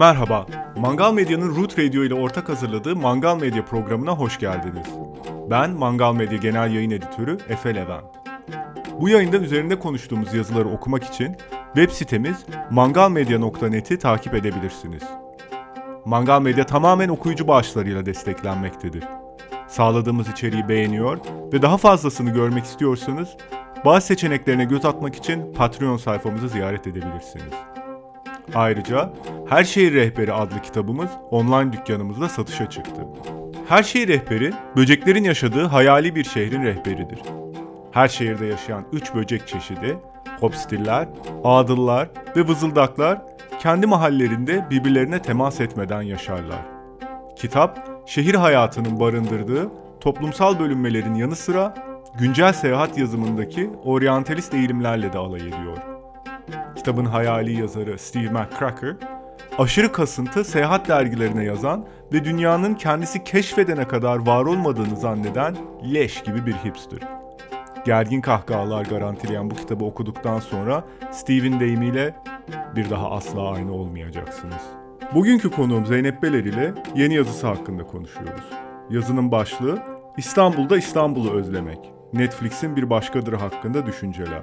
Merhaba, Mangal Medya'nın Root Radio ile ortak hazırladığı Mangal Medya programına hoş geldiniz. Ben Mangal Medya Genel Yayın Editörü Efe Levent. Bu yayında üzerinde konuştuğumuz yazıları okumak için web sitemiz mangalmedya.net'i takip edebilirsiniz. Mangal Medya tamamen okuyucu bağışlarıyla desteklenmektedir. Sağladığımız içeriği beğeniyor ve daha fazlasını görmek istiyorsanız bazı seçeneklerine göz atmak için Patreon sayfamızı ziyaret edebilirsiniz. Ayrıca Her Şehir Rehberi adlı kitabımız online dükkanımızda satışa çıktı. Her Şehir Rehberi, böceklerin yaşadığı hayali bir şehrin rehberidir. Her şehirde yaşayan 3 böcek çeşidi, hopstiller, ağdıllar ve vızıldaklar kendi mahallelerinde birbirlerine temas etmeden yaşarlar. Kitap, şehir hayatının barındırdığı toplumsal bölünmelerin yanı sıra güncel seyahat yazımındaki oryantalist eğilimlerle de alay ediyor. Kitabın hayali yazarı Steve McCracker, aşırı kasıntı seyahat dergilerine yazan ve dünyanın kendisi keşfedene kadar var olmadığını zanneden leş gibi bir hipster. Gergin kahkahalar garantileyen bu kitabı okuduktan sonra Steve'in deyimiyle bir daha asla aynı olmayacaksınız. Bugünkü konuğum Zeynep Beler ile yeni yazısı hakkında konuşuyoruz. Yazının başlığı İstanbul'da İstanbul'u özlemek. Netflix'in bir başkadır hakkında düşünceler.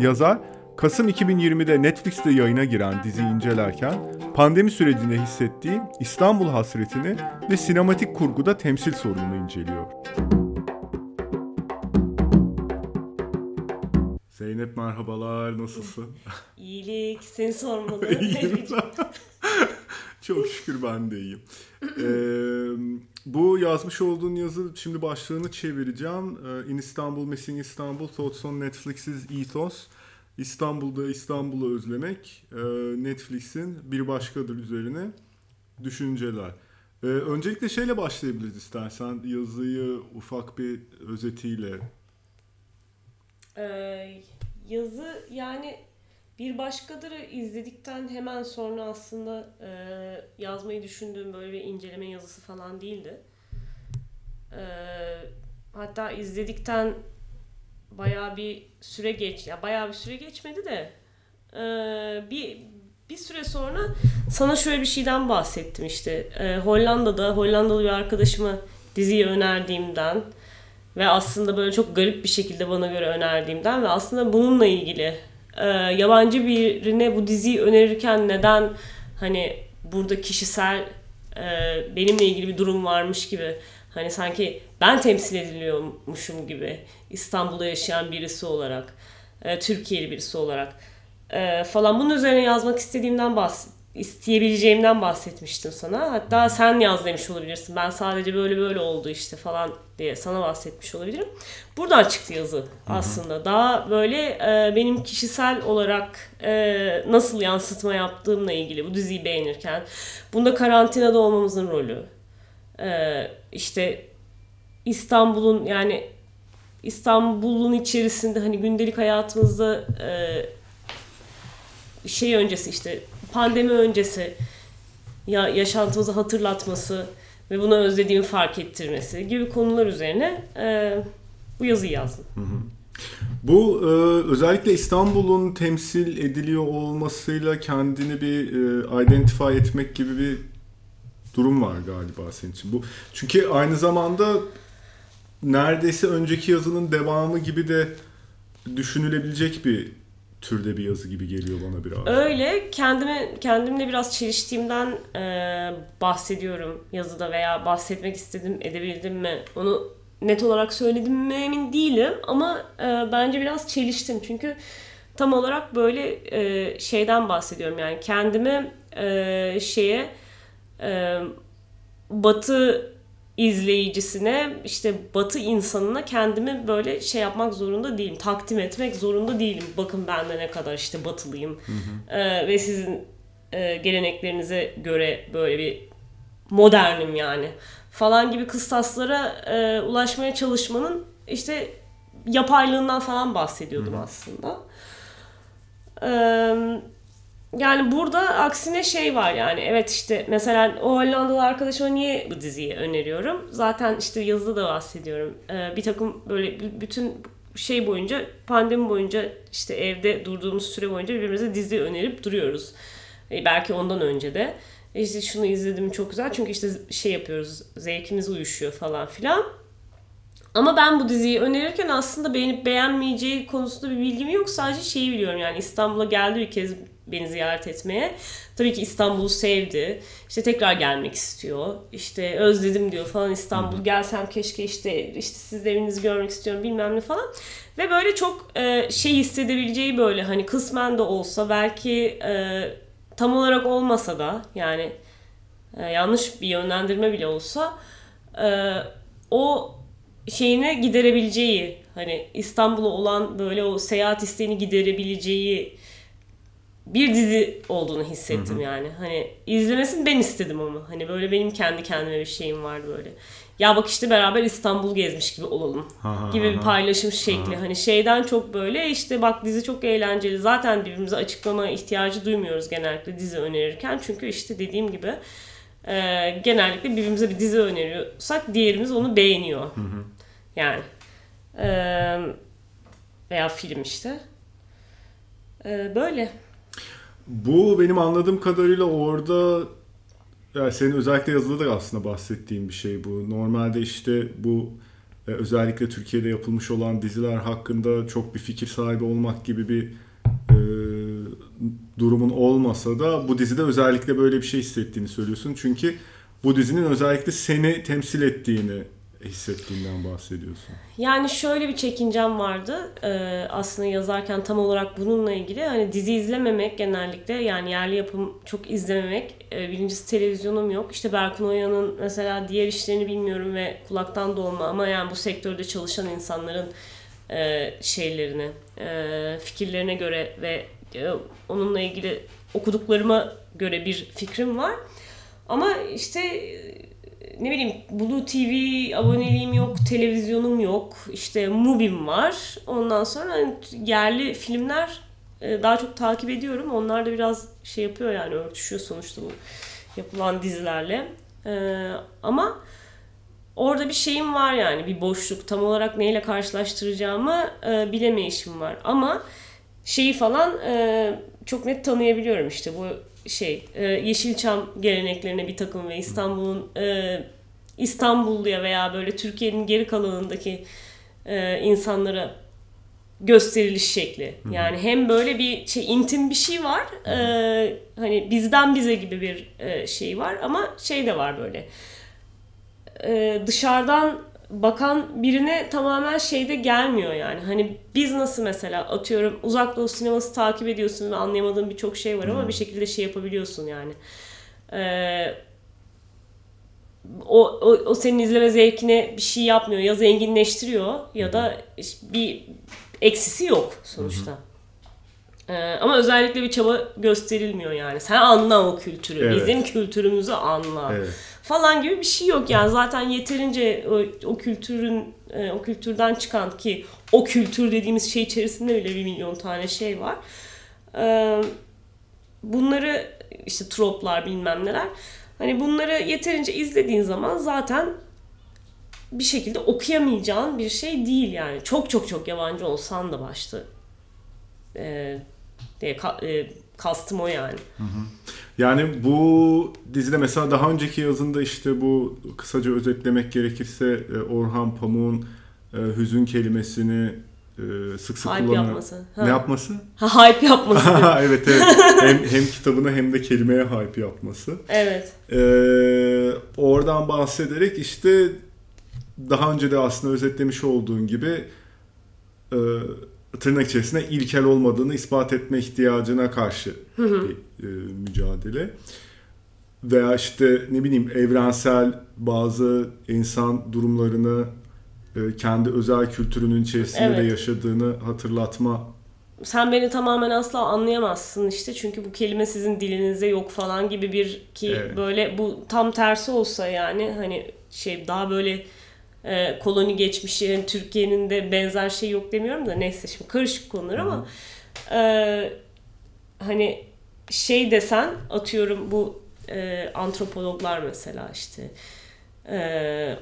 Yazar, Kasım 2020'de Netflix'te yayına giren dizi incelerken pandemi sürecinde hissettiği İstanbul hasretini ve sinematik kurguda temsil sorununu inceliyor. Zeynep merhabalar, nasılsın? İyilik, seni sormalı. İyiyim. Çok şükür ben de iyiyim. Ee, bu yazmış olduğun yazı şimdi başlığını çevireceğim. In Istanbul, Missing Istanbul, Thoughts on Netflix's Ethos. İstanbul'da İstanbul'u özlemek, e, Netflix'in bir başkadır üzerine düşünceler. Ee, öncelikle şeyle başlayabiliriz istersen yazıyı ufak bir özetiyle. Ee, yazı yani bir başkadırı izledikten hemen sonra aslında e, yazmayı düşündüğüm böyle bir inceleme yazısı falan değildi. Ee, hatta izledikten bayağı bir süre geç ya bayağı bir süre geçmedi de e, bir bir süre sonra sana şöyle bir şeyden bahsettim işte. E, Hollanda'da Hollandalı bir arkadaşıma diziyi önerdiğimden ve aslında böyle çok garip bir şekilde bana göre önerdiğimden ve aslında bununla ilgili e, yabancı birine bu diziyi önerirken neden hani burada kişisel e, benimle ilgili bir durum varmış gibi hani sanki ben temsil ediliyormuşum gibi İstanbul'da yaşayan birisi olarak e, Türkiye'li birisi olarak e, falan bunun üzerine yazmak istediğimden bahs isteyebileceğimden bahsetmiştim sana. Hatta sen yaz demiş olabilirsin. Ben sadece böyle böyle oldu işte falan diye sana bahsetmiş olabilirim. Buradan çıktı yazı aslında. Hı hı. Daha böyle e, benim kişisel olarak e, nasıl yansıtma yaptığımla ilgili bu diziyi beğenirken. Bunda karantinada olmamızın rolü. E, işte İstanbul'un yani İstanbul'un içerisinde hani gündelik hayatımızda e, şey öncesi işte pandemi öncesi ya yaşantımızı hatırlatması ve bunu özlediğimi fark ettirmesi gibi konular üzerine e, bu yazıyı yazdım. Hı hı. Bu e, özellikle İstanbul'un temsil ediliyor olmasıyla kendini bir e, identify etmek gibi bir durum var galiba senin için. Bu çünkü aynı zamanda neredeyse önceki yazının devamı gibi de düşünülebilecek bir türde bir yazı gibi geliyor bana biraz. Öyle kendime kendimle biraz çeliştiğimden e, bahsediyorum yazıda veya bahsetmek istedim edebildim mi onu net olarak söyledim mi emin değilim ama e, bence biraz çeliştim çünkü tam olarak böyle e, şeyden bahsediyorum yani kendimi e, şeye e, batı izleyicisine işte batı insanına kendimi böyle şey yapmak zorunda değilim. Takdim etmek zorunda değilim. Bakın ben de ne kadar işte batılıyım. Hı hı. Ee, ve sizin e, geleneklerinize göre böyle bir modernim yani. Falan gibi kıstaslara e, ulaşmaya çalışmanın işte yapaylığından falan bahsediyordum hı. aslında. Eee yani burada aksine şey var yani evet işte mesela o Hollandalı arkadaşıma niye bu diziyi öneriyorum? Zaten işte yazıda da bahsediyorum. Ee, bir takım böyle bütün şey boyunca pandemi boyunca işte evde durduğumuz süre boyunca birbirimize dizi önerip duruyoruz. E, belki ondan önce de. İşte şunu izledim çok güzel çünkü işte şey yapıyoruz zevkimiz uyuşuyor falan filan. Ama ben bu diziyi önerirken aslında beğenip beğenmeyeceği konusunda bir bilgim yok. Sadece şeyi biliyorum yani İstanbul'a geldi bir kez beni ziyaret etmeye. Tabii ki İstanbul'u sevdi. İşte tekrar gelmek istiyor. İşte özledim diyor falan İstanbul. Gelsem keşke işte işte siz de evinizi görmek istiyorum bilmem ne falan. Ve böyle çok e, şey hissedebileceği böyle hani kısmen de olsa belki e, tam olarak olmasa da yani e, yanlış bir yönlendirme bile olsa e, o şeyine giderebileceği hani İstanbul'a olan böyle o seyahat isteğini giderebileceği bir dizi olduğunu hissettim hı hı. yani. Hani izlemesini ben istedim ama. Hani böyle benim kendi kendime bir şeyim vardı böyle. Ya bak işte beraber İstanbul gezmiş gibi olalım ha, gibi bir paylaşım şekli. Ha. Hani şeyden çok böyle işte bak dizi çok eğlenceli. Zaten birbirimize açıklama ihtiyacı duymuyoruz genellikle dizi önerirken. Çünkü işte dediğim gibi e, genellikle birbirimize bir dizi öneriyorsak diğerimiz onu beğeniyor. Hı hı. Yani e, veya film işte. E, böyle. Bu benim anladığım kadarıyla orada yani senin özellikle yazıda da aslında bahsettiğim bir şey bu. Normalde işte bu e, özellikle Türkiye'de yapılmış olan diziler hakkında çok bir fikir sahibi olmak gibi bir e, durumun olmasa da bu dizide özellikle böyle bir şey hissettiğini söylüyorsun. Çünkü bu dizinin özellikle seni temsil ettiğini hissettiğinden bahsediyorsun? Yani şöyle bir çekincem vardı. Ee, aslında yazarken tam olarak bununla ilgili. Hani dizi izlememek genellikle yani yerli yapım çok izlememek. Ee, birincisi televizyonum yok. İşte Berkun Oya'nın mesela diğer işlerini bilmiyorum ve kulaktan dolma ama yani bu sektörde çalışan insanların e, şeylerini, e, fikirlerine göre ve e, onunla ilgili okuduklarıma göre bir fikrim var. Ama işte ne bileyim Blue TV aboneliğim yok, televizyonum yok, işte Mubi'm var. Ondan sonra hani yerli filmler e, daha çok takip ediyorum. Onlar da biraz şey yapıyor yani örtüşüyor sonuçta bu yapılan dizilerle. Ee, ama orada bir şeyim var yani bir boşluk. Tam olarak neyle karşılaştıracağımı e, bilemeyişim var. Ama şeyi falan e, çok net tanıyabiliyorum işte bu şey e, Yeşilçam geleneklerine bir takım ve İstanbul'un e, İstanbulluya veya böyle Türkiye'nin geri kalanındaki e, insanlara gösteriliş şekli. Hı-hı. Yani hem böyle bir şey intim bir şey var. E, hani bizden bize gibi bir e, şey var ama şey de var böyle. E, dışarıdan bakan birine tamamen şeyde gelmiyor yani. Hani biz nasıl mesela atıyorum uzak doğu sineması takip ediyorsun ve anlayamadığın birçok şey var ama hmm. bir şekilde şey yapabiliyorsun yani. Ee, o, o, o senin izleme zevkine bir şey yapmıyor. Ya zenginleştiriyor ya da bir eksisi yok sonuçta. Ee, ama özellikle bir çaba gösterilmiyor yani. Sen anla o kültürü. Evet. Bizim kültürümüzü anla. Evet falan gibi bir şey yok yani zaten yeterince o, o kültürün e, o kültürden çıkan ki o kültür dediğimiz şey içerisinde bile bir milyon tane şey var. E, bunları işte troplar bilmem neler. Hani bunları yeterince izlediğin zaman zaten bir şekilde okuyamayacağın bir şey değil yani. Çok çok çok yabancı olsan da başta e, diye e, kastım o yani. Hı hı. Yani bu dizide mesela daha önceki yazında işte bu kısaca özetlemek gerekirse e, Orhan Pamuk'un e, hüzün kelimesini e, sık sık hype yapması. Ha. Ne yapması? Ha, hype yapması. evet evet. Hem, hem kitabına hem de kelimeye hype yapması. Evet. Ee, oradan bahsederek işte daha önce de aslında özetlemiş olduğun gibi e, tırnak içerisinde ilkel olmadığını ispat etme ihtiyacına karşı bir e, mücadele. Veya işte ne bileyim evrensel bazı insan durumlarını e, kendi özel kültürünün içerisinde evet. de yaşadığını hatırlatma sen beni tamamen asla anlayamazsın işte çünkü bu kelime sizin dilinizde yok falan gibi bir ki evet. böyle bu tam tersi olsa yani hani şey daha böyle e, koloni geçmişi yani Türkiye'nin de benzer şey yok demiyorum da neyse şimdi karışık konular ama e, hani şey desen atıyorum bu e, antropologlar mesela işte e,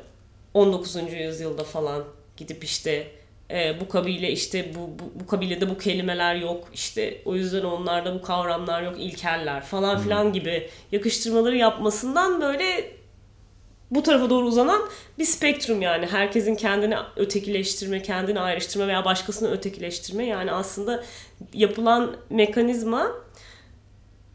19. yüzyılda falan gidip işte e, bu kabile işte bu, bu, bu kabilede bu kelimeler yok işte o yüzden onlarda bu kavramlar yok ilkeller falan filan gibi yakıştırmaları yapmasından böyle bu tarafa doğru uzanan bir spektrum yani. Herkesin kendini ötekileştirme, kendini ayrıştırma veya başkasını ötekileştirme. Yani aslında yapılan mekanizma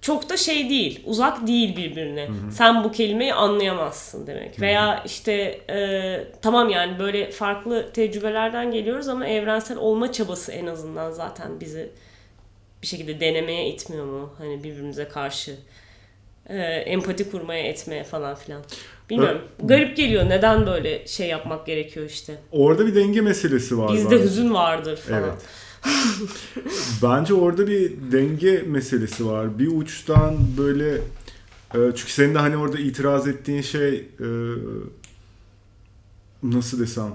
çok da şey değil, uzak değil birbirine. Hı hı. Sen bu kelimeyi anlayamazsın demek. Hı hı. Veya işte e, tamam yani böyle farklı tecrübelerden geliyoruz ama evrensel olma çabası en azından zaten bizi bir şekilde denemeye itmiyor mu? Hani birbirimize karşı e, empati kurmaya, etmeye falan filan. Bilmiyorum. Evet. Garip geliyor. Neden böyle şey yapmak gerekiyor işte. Orada bir denge meselesi var. Bizde bence. hüzün vardır falan. Evet. bence orada bir denge meselesi var. Bir uçtan böyle e, çünkü senin de hani orada itiraz ettiğin şey e, nasıl desem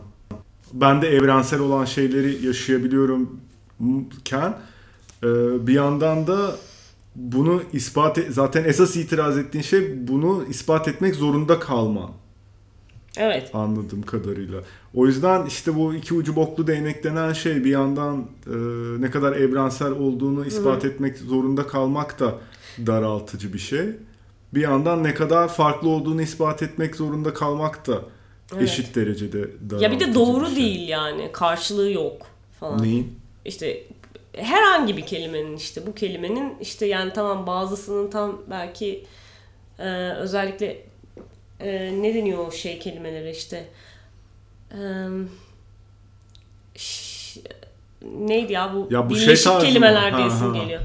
ben de evrensel olan şeyleri yaşayabiliyorumken e, bir yandan da bunu ispat et, zaten esas itiraz ettiğin şey bunu ispat etmek zorunda kalman. Evet. Anladığım kadarıyla. O yüzden işte bu iki ucu boklu değnek denen şey bir yandan e, ne kadar evrensel olduğunu ispat Hı. etmek zorunda kalmak da daraltıcı bir şey. Bir yandan ne kadar farklı olduğunu ispat etmek zorunda kalmak da evet. eşit derecede daraltıcı Ya bir de doğru bir şey. değil yani. Karşılığı yok falan. Neyin? İşte herhangi bir kelimenin işte bu kelimenin işte yani tamam bazısının tam belki e, özellikle e, ne deniyor o şey kelimelere işte e, ş, neydi ya bu, ya bu birleşik şey kelimeler diyesin geliyor.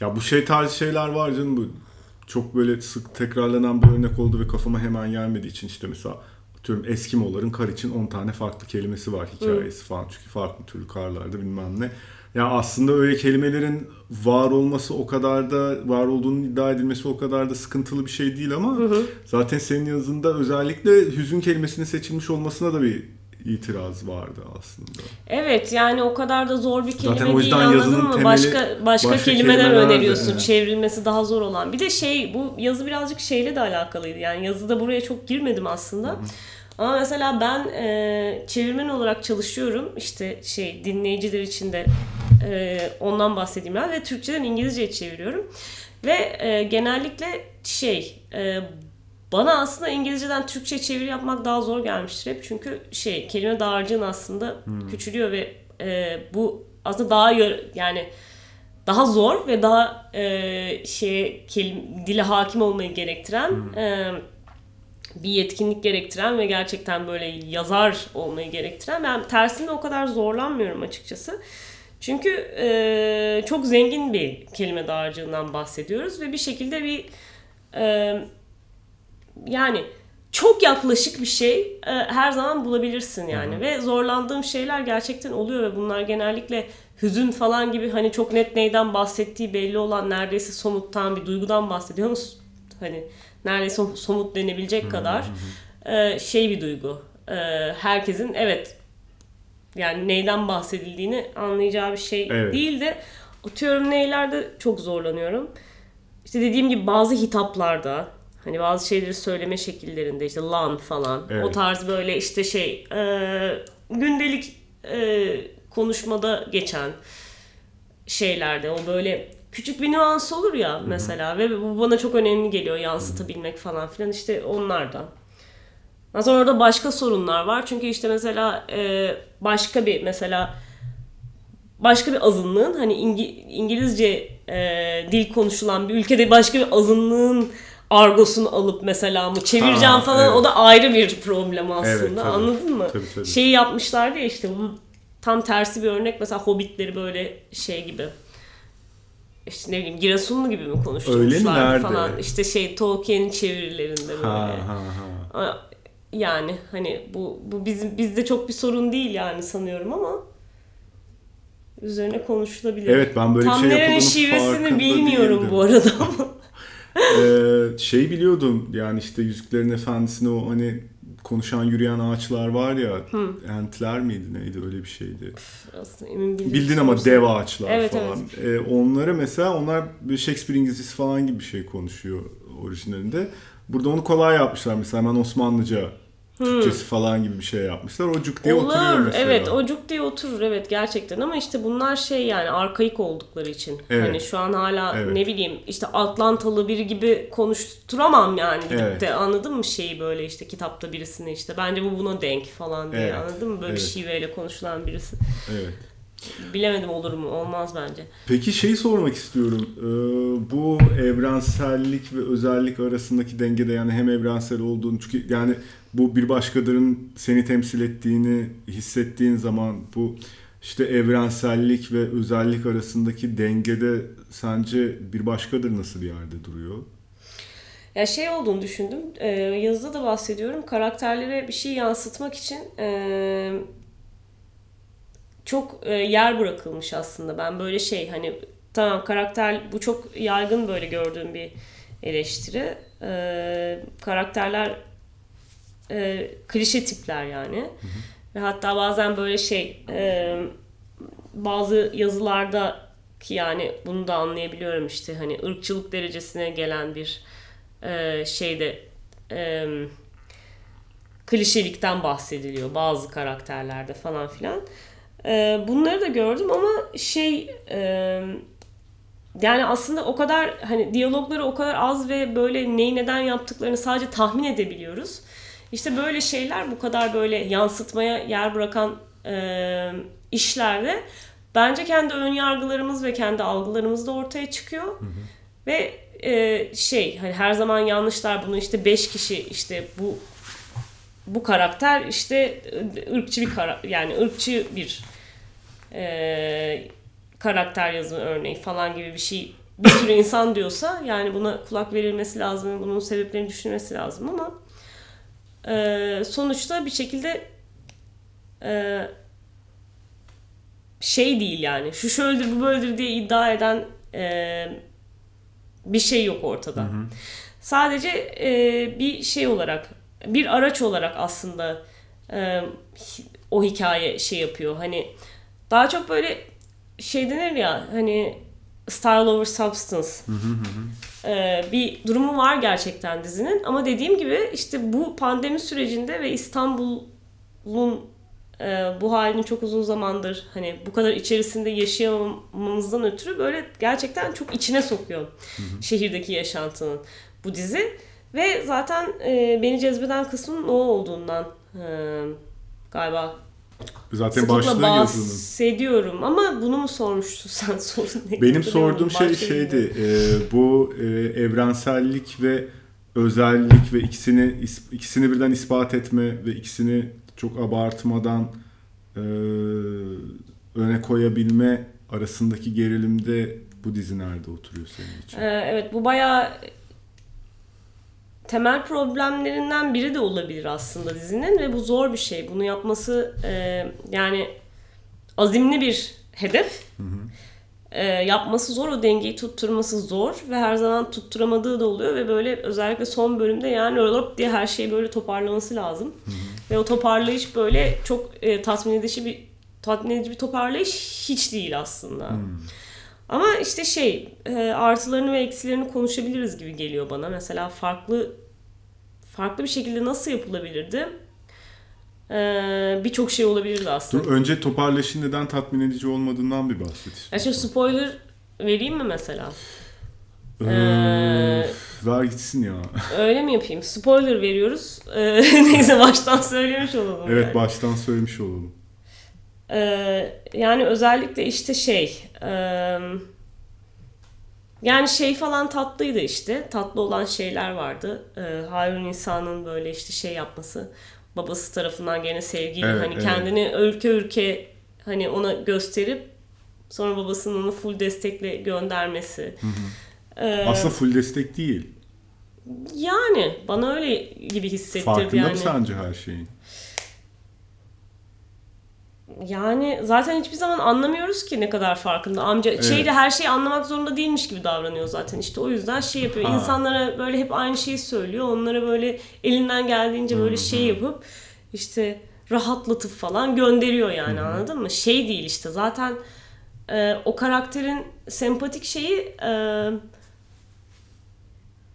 Ya bu şey tarzı şeyler var canım bu çok böyle sık tekrarlanan bir örnek oldu ve kafama hemen gelmediği için işte mesela atıyorum Eskimoların kar için 10 tane farklı kelimesi var hikayesi Hı. falan çünkü farklı türlü karlarda bilmem ne. Ya aslında öyle kelimelerin var olması o kadar da var olduğunu iddia edilmesi o kadar da sıkıntılı bir şey değil ama hı hı. zaten senin yazında özellikle hüzün kelimesinin seçilmiş olmasına da bir itiraz vardı aslında. Evet yani o kadar da zor bir kelime Zaten o yüzden değil anladın mı? Başka, başka başka kelimeler öneriyorsun evet. çevrilmesi daha zor olan. Bir de şey bu yazı birazcık şeyle de alakalıydı. Yani yazıda buraya çok girmedim aslında. Hı-hı. Ama mesela ben e, çevirmen olarak çalışıyorum. İşte şey dinleyiciler için de e, ondan bahsedeyim ben ve Türkçeden İngilizceye çeviriyorum. Ve e, genellikle şey e, bana aslında İngilizceden Türkçe çeviri yapmak daha zor gelmiştir hep. Çünkü şey kelime dağarcığın aslında hmm. küçülüyor ve e, bu aslında daha yani daha zor ve daha e, şey kelim, dile hakim olmayı gerektiren hmm. e, bir yetkinlik gerektiren ve gerçekten böyle yazar olmayı gerektiren ben tersinde o kadar zorlanmıyorum açıkçası. Çünkü e, çok zengin bir kelime dağarcığından bahsediyoruz ve bir şekilde bir e, yani çok yaklaşık bir şey e, her zaman bulabilirsin yani Hı-hı. ve zorlandığım şeyler gerçekten oluyor ve bunlar genellikle hüzün falan gibi hani çok net neyden bahsettiği belli olan neredeyse somuttan bir duygudan bahsediyor ama hani neredeyse somut denebilecek Hı-hı. kadar e, şey bir duygu. E, herkesin evet yani neyden bahsedildiğini anlayacağı bir şey evet. değil de atıyorum neylerde çok zorlanıyorum. İşte dediğim gibi bazı hitaplarda hani bazı şeyleri söyleme şekillerinde işte lan falan evet. o tarz böyle işte şey e, gündelik e, konuşmada geçen şeylerde o böyle küçük bir nüans olur ya Hı-hı. mesela ve bu bana çok önemli geliyor yansıtabilmek Hı-hı. falan filan işte onlardan. Sonra orada başka sorunlar var. Çünkü işte mesela e, başka bir mesela başka bir azınlığın hani İngi, İngilizce e, dil konuşulan bir ülkede başka bir azınlığın argosunu alıp mesela mı çevireceğim ha, falan evet. o da ayrı bir problem aslında. Evet, tabii. Anladın mı? Tabii, tabii. Şeyi yapmışlardı ya işte tam tersi bir örnek mesela Hobbitleri böyle şey gibi işte ne bileyim Girasunlu gibi mi konuşturmuşlar falan. İşte şey Tolkien'in çevirilerinde böyle. Ha, ha, ha. Yani hani bu bu bizim bizde çok bir sorun değil yani sanıyorum ama üzerine konuşulabilir. Evet ben böyle Tam bir şey yapıldığını şivesini bilmiyorum değildim. bu arada ama. ee, şey biliyordum yani işte Yüzüklerin Efendisi'ne o hani konuşan yürüyen ağaçlar var ya Hı. entler miydi neydi öyle bir şeydi. Aslında emin Bildin ama dev ağaçlar evet, falan. Evet. Ee, onları mesela onlar Shakespeare İngilizcesi falan gibi bir şey konuşuyor orijinalinde. Burada onu kolay yapmışlar mesela hemen Osmanlıca Türkçesi falan gibi bir şey yapmışlar. O cuk diye Olur, oturuyor mesela. evet o cuk diye oturur evet gerçekten ama işte bunlar şey yani arkaik oldukları için. Evet. Hani şu an hala Evet. ne bileyim işte Atlantalı biri gibi konuşturamam yani gidip Evet. de anladın mı şeyi böyle işte kitapta birisini işte bence bu buna denk falan diye Evet, anladın mı böyle evet. şiveyle konuşulan birisi. Evet. Bilemedim olur mu olmaz bence. Peki şeyi sormak istiyorum. Ee, bu evrensellik ve özellik arasındaki dengede yani hem evrensel olduğunu çünkü yani bu bir başkalarının seni temsil ettiğini hissettiğin zaman bu işte evrensellik ve özellik arasındaki dengede sence bir başkadır nasıl bir yerde duruyor? Ya şey olduğunu düşündüm. Ee, yazıda da bahsediyorum. Karakterlere bir şey yansıtmak için ee, çok e, yer bırakılmış aslında. Ben böyle şey hani tamam karakter bu çok yaygın böyle gördüğüm bir eleştiri. Ee, karakterler e, klişe tipler yani. Ve hatta bazen böyle şey e, bazı yazılarda ki yani bunu da anlayabiliyorum işte hani ırkçılık derecesine gelen bir e, şeyde e, klişelikten bahsediliyor bazı karakterlerde falan filan. E, bunları da gördüm ama şey e, yani aslında o kadar hani diyalogları o kadar az ve böyle neyi neden yaptıklarını sadece tahmin edebiliyoruz. İşte böyle şeyler bu kadar böyle yansıtmaya yer bırakan e, işlerde bence kendi ön yargılarımız ve kendi algılarımız da ortaya çıkıyor. Ve e, şey hani her zaman yanlışlar bunu işte 5 kişi işte bu bu karakter işte e, ırkçı bir kara yani ırkçı bir e, karakter yazımı örneği falan gibi bir şey bir sürü insan diyorsa yani buna kulak verilmesi lazım bunun sebeplerini düşünmesi lazım ama e, sonuçta bir şekilde e, şey değil yani şu şöyledir bu böyledir diye iddia eden e, bir şey yok ortada. Sadece e, bir şey olarak bir araç olarak aslında e, o hikaye şey yapıyor. Hani daha çok böyle şey denir ya hani style over substance. E, bir durumu var gerçekten dizinin ama dediğim gibi işte bu pandemi sürecinde ve İstanbul'un e, bu halini çok uzun zamandır hani bu kadar içerisinde yaşayamamamızdan ötürü böyle gerçekten çok içine sokuyor şehirdeki yaşantının bu dizi. Ve zaten e, beni cezbeden kısmının o olduğundan e, galiba Zaten sıklıkla başlığı yazının. bahsediyorum ama bunu mu sormuştun sen sorun? Benim sorduğum şey şeydi. e, bu e, evrensellik ve özellik ve ikisini is- ikisini birden ispat etme ve ikisini çok abartmadan e, öne koyabilme arasındaki gerilimde bu dizi nerede oturuyor senin için? Ee, evet bu bayağı temel problemlerinden biri de olabilir aslında dizinin ve bu zor bir şey. Bunu yapması e, yani azimli bir hedef. E, yapması zor, o dengeyi tutturması zor ve her zaman tutturamadığı da oluyor ve böyle özellikle son bölümde yani öyle diye her şeyi böyle toparlaması lazım. Ve o toparlayış böyle çok e, tatmin edici bir tatmin edici bir toparlayış hiç değil aslında. Ama işte şey e, artılarını ve eksilerini konuşabiliriz gibi geliyor bana. Mesela farklı farklı bir şekilde nasıl yapılabilirdi? E, Birçok şey olabilirdi aslında. Dur önce toparlayışın neden tatmin edici olmadığından bir bahset. Ya şimdi spoiler vereyim mi mesela? Ee, Ee, ver gitsin ya. Öyle mi yapayım? Spoiler veriyoruz. E, neyse baştan söylemiş olalım. Evet yani. baştan söylemiş olalım. Ee, yani özellikle işte şey e, yani şey falan tatlıydı işte tatlı olan şeyler vardı ee, Harun İsa'nın böyle işte şey yapması babası tarafından gene sevgiyle Evet, hani evet. kendini ülke ülke hani ona gösterip sonra babasının onu full destekle göndermesi Ee, Aslında full destek değil. yani bana öyle gibi hissettirdi Farkında yani. mı sence her şeyin? Yani zaten hiçbir zaman anlamıyoruz ki ne kadar farkında. Amca Evet. şeyde her şeyi anlamak zorunda değilmiş gibi davranıyor zaten. İşte o yüzden şey yapıyor. Ha. İnsanlara böyle hep aynı şeyi söylüyor. Onlara böyle elinden geldiğince böyle şey yapıp işte rahatlatıp falan gönderiyor yani anladın mı? Şey değil işte zaten e, o karakterin sempatik şeyi e,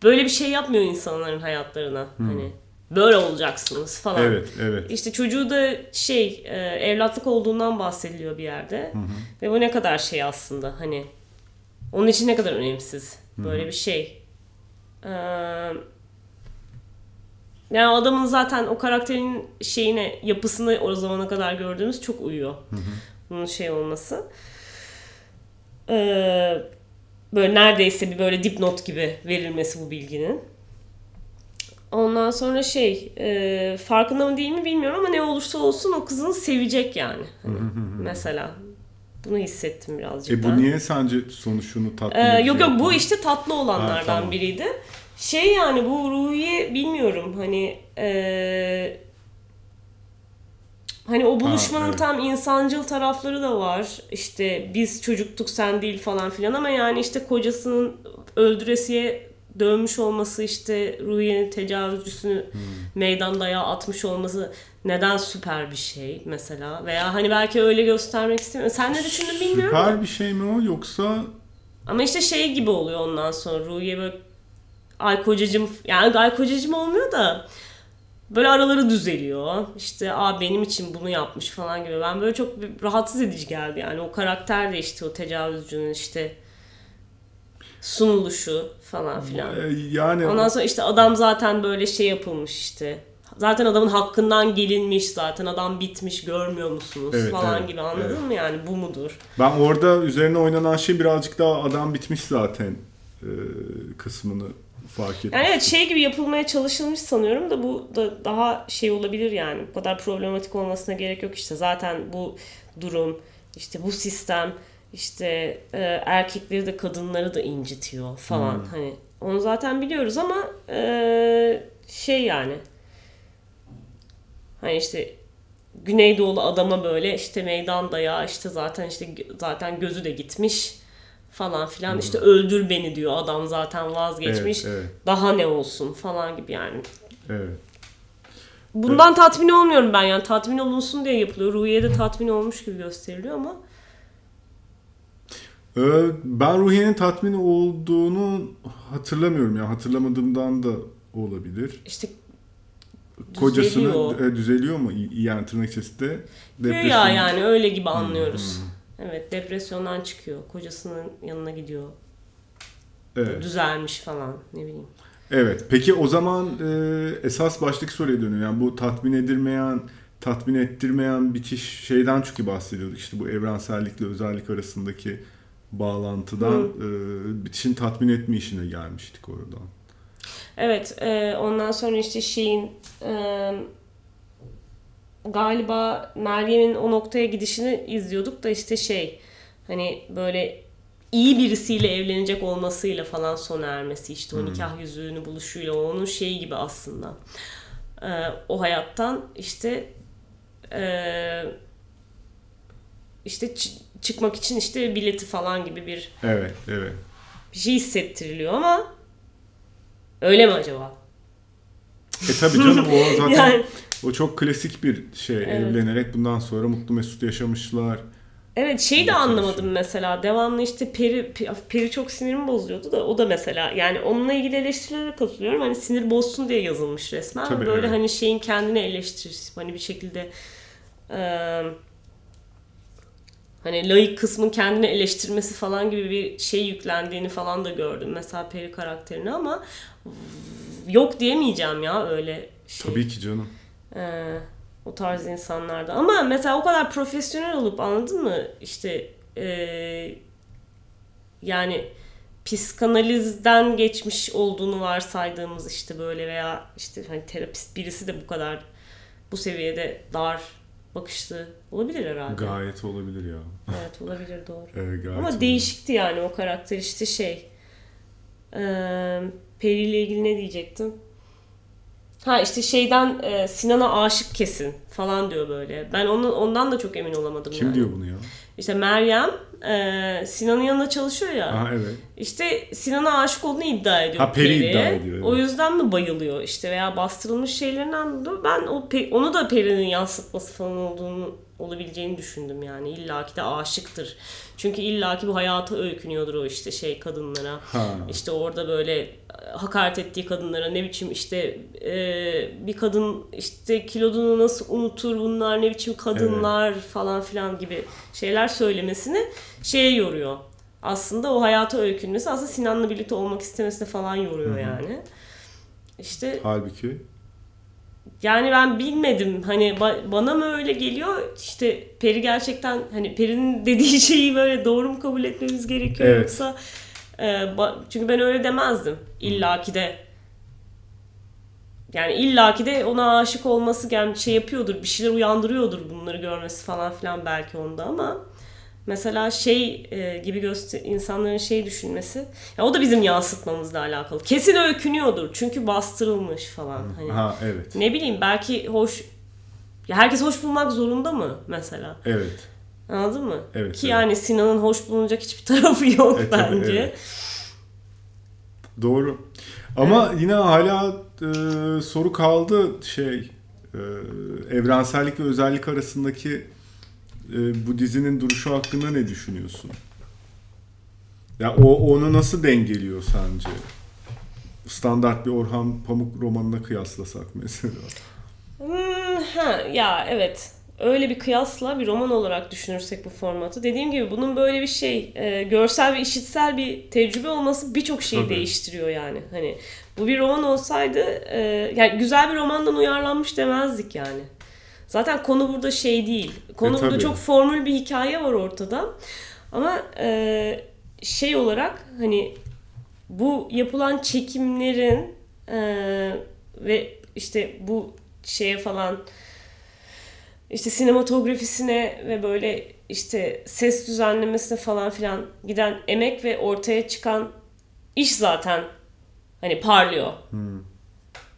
böyle bir şey yapmıyor insanların hayatlarına. Hani böyle olacaksınız falan. Evet, evet. İşte çocuğu da şey e, evlatlık olduğundan bahsediliyor bir yerde. Hı hı. Ve bu ne kadar şey aslında hani onun için ne kadar önemsiz böyle bir şey. Ee, yani adamın zaten o karakterin şeyine yapısını o zamana kadar gördüğümüz çok uyuyor. Bunun şey olması. Ee, böyle neredeyse bir böyle dipnot gibi verilmesi bu bilginin. Ondan sonra şey e, farkında mı değil mi bilmiyorum ama ne olursa olsun o kızını sevecek yani. Hani mesela. Bunu hissettim birazcık E ben. bu niye sence sonuçunu tatmin Ee, yok yok bu işte tatlı olanlardan Ha, tamam. biriydi. Şey yani bu Ruhi'yi bilmiyorum hani ee, hani o buluşmanın evet. tam insancıl tarafları da var. İşte biz çocuktuk sen değil falan filan ama yani işte kocasının öldüresiye dövmüş olması işte Ruhi'nin tecavüzcüsünü Hmm. meydan dayağı atmış olması neden süper bir şey mesela veya hani belki öyle göstermek istemiyorum. Sen ne düşündün bilmiyorum. Süper bir şey mi o yoksa Ama işte şey gibi oluyor ondan sonra Ruhiye böyle ay kocacım yani ay kocacım olmuyor da böyle araları düzeliyor. İşte aa benim için bunu yapmış falan gibi. Ben böyle çok rahatsız edici geldi yani. O karakter de işte o tecavüzcünün işte sunuluşu falan filan. e, yani Ondan sonra işte adam zaten böyle şey yapılmış işte. Zaten adamın hakkından gelinmiş zaten adam bitmiş görmüyor musunuz Evet, falan evet, gibi anladın evet. mı yani bu mudur? ben orada üzerine oynanan şey birazcık daha adam bitmiş zaten e, kısmını fark ettim. Yani evet şey gibi yapılmaya çalışılmış sanıyorum da bu da daha şey olabilir yani. Bu kadar problematik olmasına gerek yok işte. Zaten bu durum, işte bu sistem işte e, erkekleri de kadınları da incitiyor falan. Hani onu zaten biliyoruz ama e, şey yani hani işte Güneydoğulu adama böyle işte meydan dayağı işte zaten işte zaten gözü de gitmiş falan filan işte öldür beni diyor adam zaten vazgeçmiş Evet, evet, daha ne olsun falan gibi yani. evet. Bundan tatmin olmuyorum ben yani tatmin olunsun diye yapılıyor. Ruhiye de tatmin olmuş gibi gösteriliyor ama Ben Ruhiye'nin tatmin olduğunu hatırlamıyorum ya. Hatırlamadığımdan da olabilir. işte Kocasını Düzeliyor. e, düzeliyor mu? Yani tırnak içerisinde. depresyon- yani öyle gibi anlıyoruz. Evet depresyondan çıkıyor. Kocasının yanına gidiyor. Evet. Düzelmiş falan ne bileyim. Evet. Peki o zaman e, esas başlık soruya dönüyor. Yani bu tatmin edilmeyen, tatmin ettirmeyen bitiş şeyden çünkü bahsediyorduk. İşte bu evrensellikle özellik arasındaki bağlantıdan e, bitişin tatmin etme işine gelmiştik oradan. Evet e, ondan sonra işte şeyin e, galiba Meryem'in o noktaya gidişini izliyorduk da işte şey hani böyle iyi birisiyle evlenecek olmasıyla falan sona ermesi işte o nikah yüzüğünü buluşuyla onun şeyi gibi aslında. E, o hayattan işte e, işte çıkmak için işte bileti falan gibi bir Evet, evet. bir şey hissettiriliyor ama öyle mi acaba? E tabii canım o zaten Yani o çok klasik bir şey. Evlenerek bundan sonra mutlu mesut yaşamışlar. Evet şeyi de anlamadım mesela. Devamlı işte Peri, Peri çok sinirimi bozuyordu da o da mesela yani onunla ilgili eleştirilere katılıyorum. Hani sinir bozsun diye yazılmış resmen. Tabii, Böyle evet. hani şeyin kendini eleştirisi hani bir şekilde eee, hani layık kısmın kendini eleştirmesi falan gibi bir şey yüklendiğini falan da gördüm. Mesela Peri karakterini ama yok diyemeyeceğim ya öyle şey. Tabii ki canım. Ee, o tarz insanlarda. Ama mesela o kadar profesyonel olup anladın mı? İşte ee, yani psikanalizden geçmiş olduğunu varsaydığımız işte böyle veya işte hani terapist birisi de bu kadar bu seviyede dar bakışlı olabilir herhalde. Gayet olabilir ya. Evet olabilir doğru. Evet, gayet Ama olabilir. değişikti yani o karakter işte şey. Ee, Peri ile ilgili ne diyecektim? Ha işte şeyden e, Sinan'a aşık kesin falan diyor böyle. Ben onun ondan da çok emin olamadım Kim yani. diyor bunu ya? İşte Meryem e, Sinan'ın yanında çalışıyor ya. Aha evet. İşte Sinan'a aşık olduğunu iddia ediyor. Ha, Peri iddia ediyor, evet. O yüzden mi bayılıyor işte veya bastırılmış şeylerinden dolayı ben o Pe- onu da Peri'nin yansıtması falan olduğunu olabileceğini düşündüm yani. illaki de aşıktır. Çünkü illaki bu hayata öykünüyordur o işte şey kadınlara. Ha. İşte orada böyle e, hakaret ettiği kadınlara ne biçim işte e, bir kadın işte kilodunu nasıl unutur bunlar ne biçim kadınlar falan filan gibi şeyler söylemesini şeye yoruyor. Aslında o hayata öykünmesi aslında Sinan'la birlikte olmak istemesine falan yoruyor yani. İşte Halbuki yani ben bilmedim. Hani ba- bana mı öyle geliyor? İşte Peri gerçekten hani Peri'nin dediği şeyi böyle doğru mu kabul etmemiz gerekiyor Evet. yoksa e, çünkü ben öyle demezdim. İllaki de yani illaki de ona aşık olması yani şey yapıyordur bir şeyler uyandırıyordur bunları görmesi falan filan belki onda ama mesela şey e, gibi göster insanların şey düşünmesi ya o da bizim yansıtmamızla alakalı kesin öykünüyordur çünkü bastırılmış falan hani ha evet. ne bileyim belki hoş ya herkes hoş bulmak zorunda mı mesela? Evet. Anladın mı? Evet, Ki evet. yani Sinan'ın hoş bulunacak hiçbir tarafı yok E, tabii, bence. evet. Doğru. Ama yine hala e, soru kaldı şey e, evrensellik ve özellik arasındaki e, bu dizinin duruşu hakkında ne düşünüyorsun? Ya o onu nasıl dengeliyor sence? Standart bir Orhan Pamuk romanına kıyaslasak mesela. Hmm, ha, ya evet. Öyle bir kıyasla bir roman olarak düşünürsek bu formatı. Dediğim gibi bunun böyle bir şey, e, görsel ve işitsel bir tecrübe olması birçok şeyi Tabii. değiştiriyor yani. Hani bu bir roman olsaydı, e, yani güzel bir romandan uyarlanmış demezdik yani. Zaten konu burada şey değil. Konu E, burada tabii. çok formül bir hikaye var ortada. Ama e, şey olarak hani bu yapılan çekimlerin e, ve işte bu şeye falan işte sinematografisine ve böyle işte ses düzenlemesine falan filan giden emek ve ortaya çıkan iş zaten hani parlıyor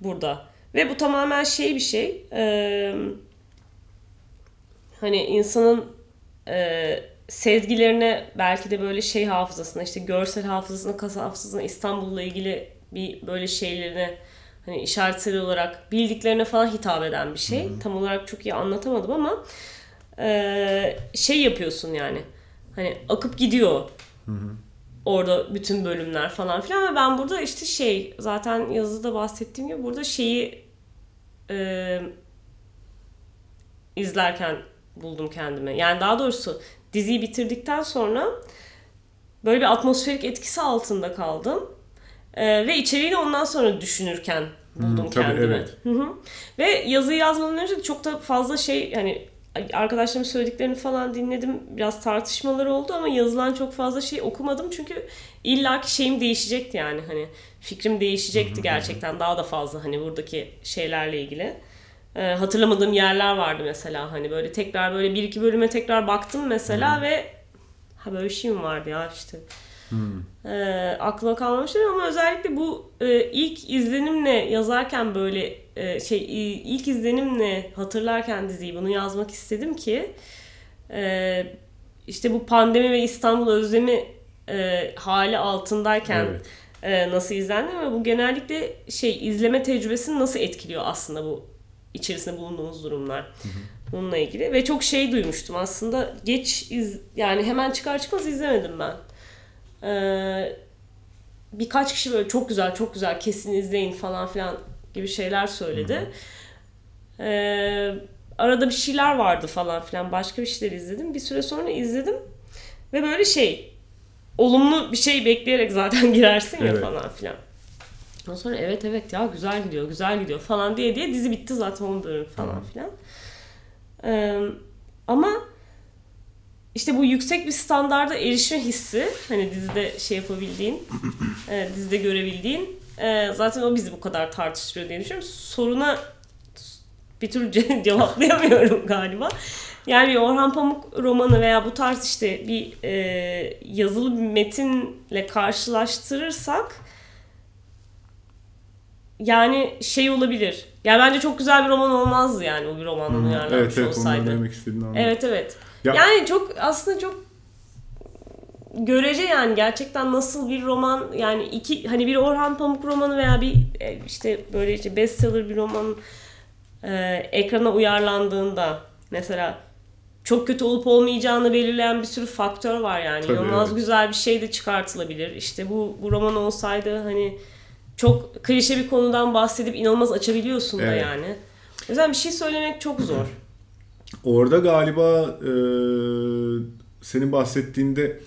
burada. Ve bu tamamen şey bir şey. e, hani insanın e, sezgilerine belki de böyle şey hafızasına işte görsel hafızasına, kas hafızasına İstanbul'la ilgili bir böyle şeylerine hani işaretleri olarak bildiklerine falan hitap eden bir şey. Tam olarak çok iyi anlatamadım ama e, şey yapıyorsun yani. Hani akıp gidiyor. Orada bütün bölümler falan filan ve ben burada işte şey zaten yazıda bahsettiğim gibi burada şeyi e, izlerken buldum kendimi. Yani daha doğrusu diziyi bitirdikten sonra böyle bir atmosferik etkisi altında kaldım. Ee, ve içeriğini ondan sonra düşünürken buldum Hmm, tabii, kendimi. evet. Hı hı. Ve yazıyı yazmadan önce çok da fazla şey hani arkadaşlarımın söylediklerini falan dinledim. Biraz tartışmalar oldu ama yazılan çok fazla şey okumadım çünkü illaki şeyim değişecekti yani hani fikrim değişecekti gerçekten daha da fazla hani buradaki şeylerle ilgili. Ee, hatırlamadığım yerler vardı mesela hani böyle tekrar böyle bir iki bölüme tekrar baktım mesela ve ha böyle bir şey mi vardı ya işte? E, aklıma kalmamıştır ama özellikle bu e, ilk izlenimle yazarken böyle e, şey ilk izlenimle hatırlarken diziyi bunu yazmak istedim ki e, işte bu pandemi ve İstanbul özlemi e, hali altındayken Evet. e, nasıl izlendi ve bu genellikle şey izleme tecrübesini nasıl etkiliyor aslında bu içerisinde bulunduğumuz durumlar. Bununla ilgili ve çok şey duymuştum aslında geç iz yani hemen çıkar çıkmaz izlemedim ben. Ee, birkaç kişi böyle çok güzel çok güzel kesin izleyin falan filan gibi şeyler söyledi. Ee, arada bir şeyler vardı falan filan başka bir şeyler izledim. Bir süre sonra izledim ve böyle şey olumlu bir şey bekleyerek zaten girersin ya Evet. falan filan. Ondan sonra evet evet ya güzel gidiyor güzel gidiyor falan diye diye dizi bitti zaten 10 bölüm falan filan. Ee, ama işte bu yüksek bir standarda erişme hissi hani dizide şey yapabildiğin, e, dizide görebildiğin e, zaten o bizi bu kadar tartıştırıyor diye düşünüyorum. Soruna bir türlü ce- cevaplayamıyorum galiba. Yani bir Orhan Pamuk romanı veya bu tarz işte bir e, yazılı bir metinle karşılaştırırsak yani şey olabilir. Yani bence çok güzel bir roman olmazdı yani o bir romandan uyarlanmış Evet evet olsaydı. istediğini anladım. Evet evet. Ya- Yani çok aslında çok görece yani gerçekten nasıl bir roman yani iki hani bir Orhan Pamuk romanı veya bir e, işte böyle işte bestseller bir roman e, ekrana uyarlandığında mesela çok kötü olup olmayacağını belirleyen bir sürü faktör var yani. Tabii, İnanılmaz evet. güzel bir şey de çıkartılabilir. İşte bu, bu roman olsaydı hani çok klişe bir konudan bahsedip inanılmaz açabiliyorsun da Evet. yani. O yüzden bir şey söylemek çok zor. Orada galiba e, senin bahsettiğinde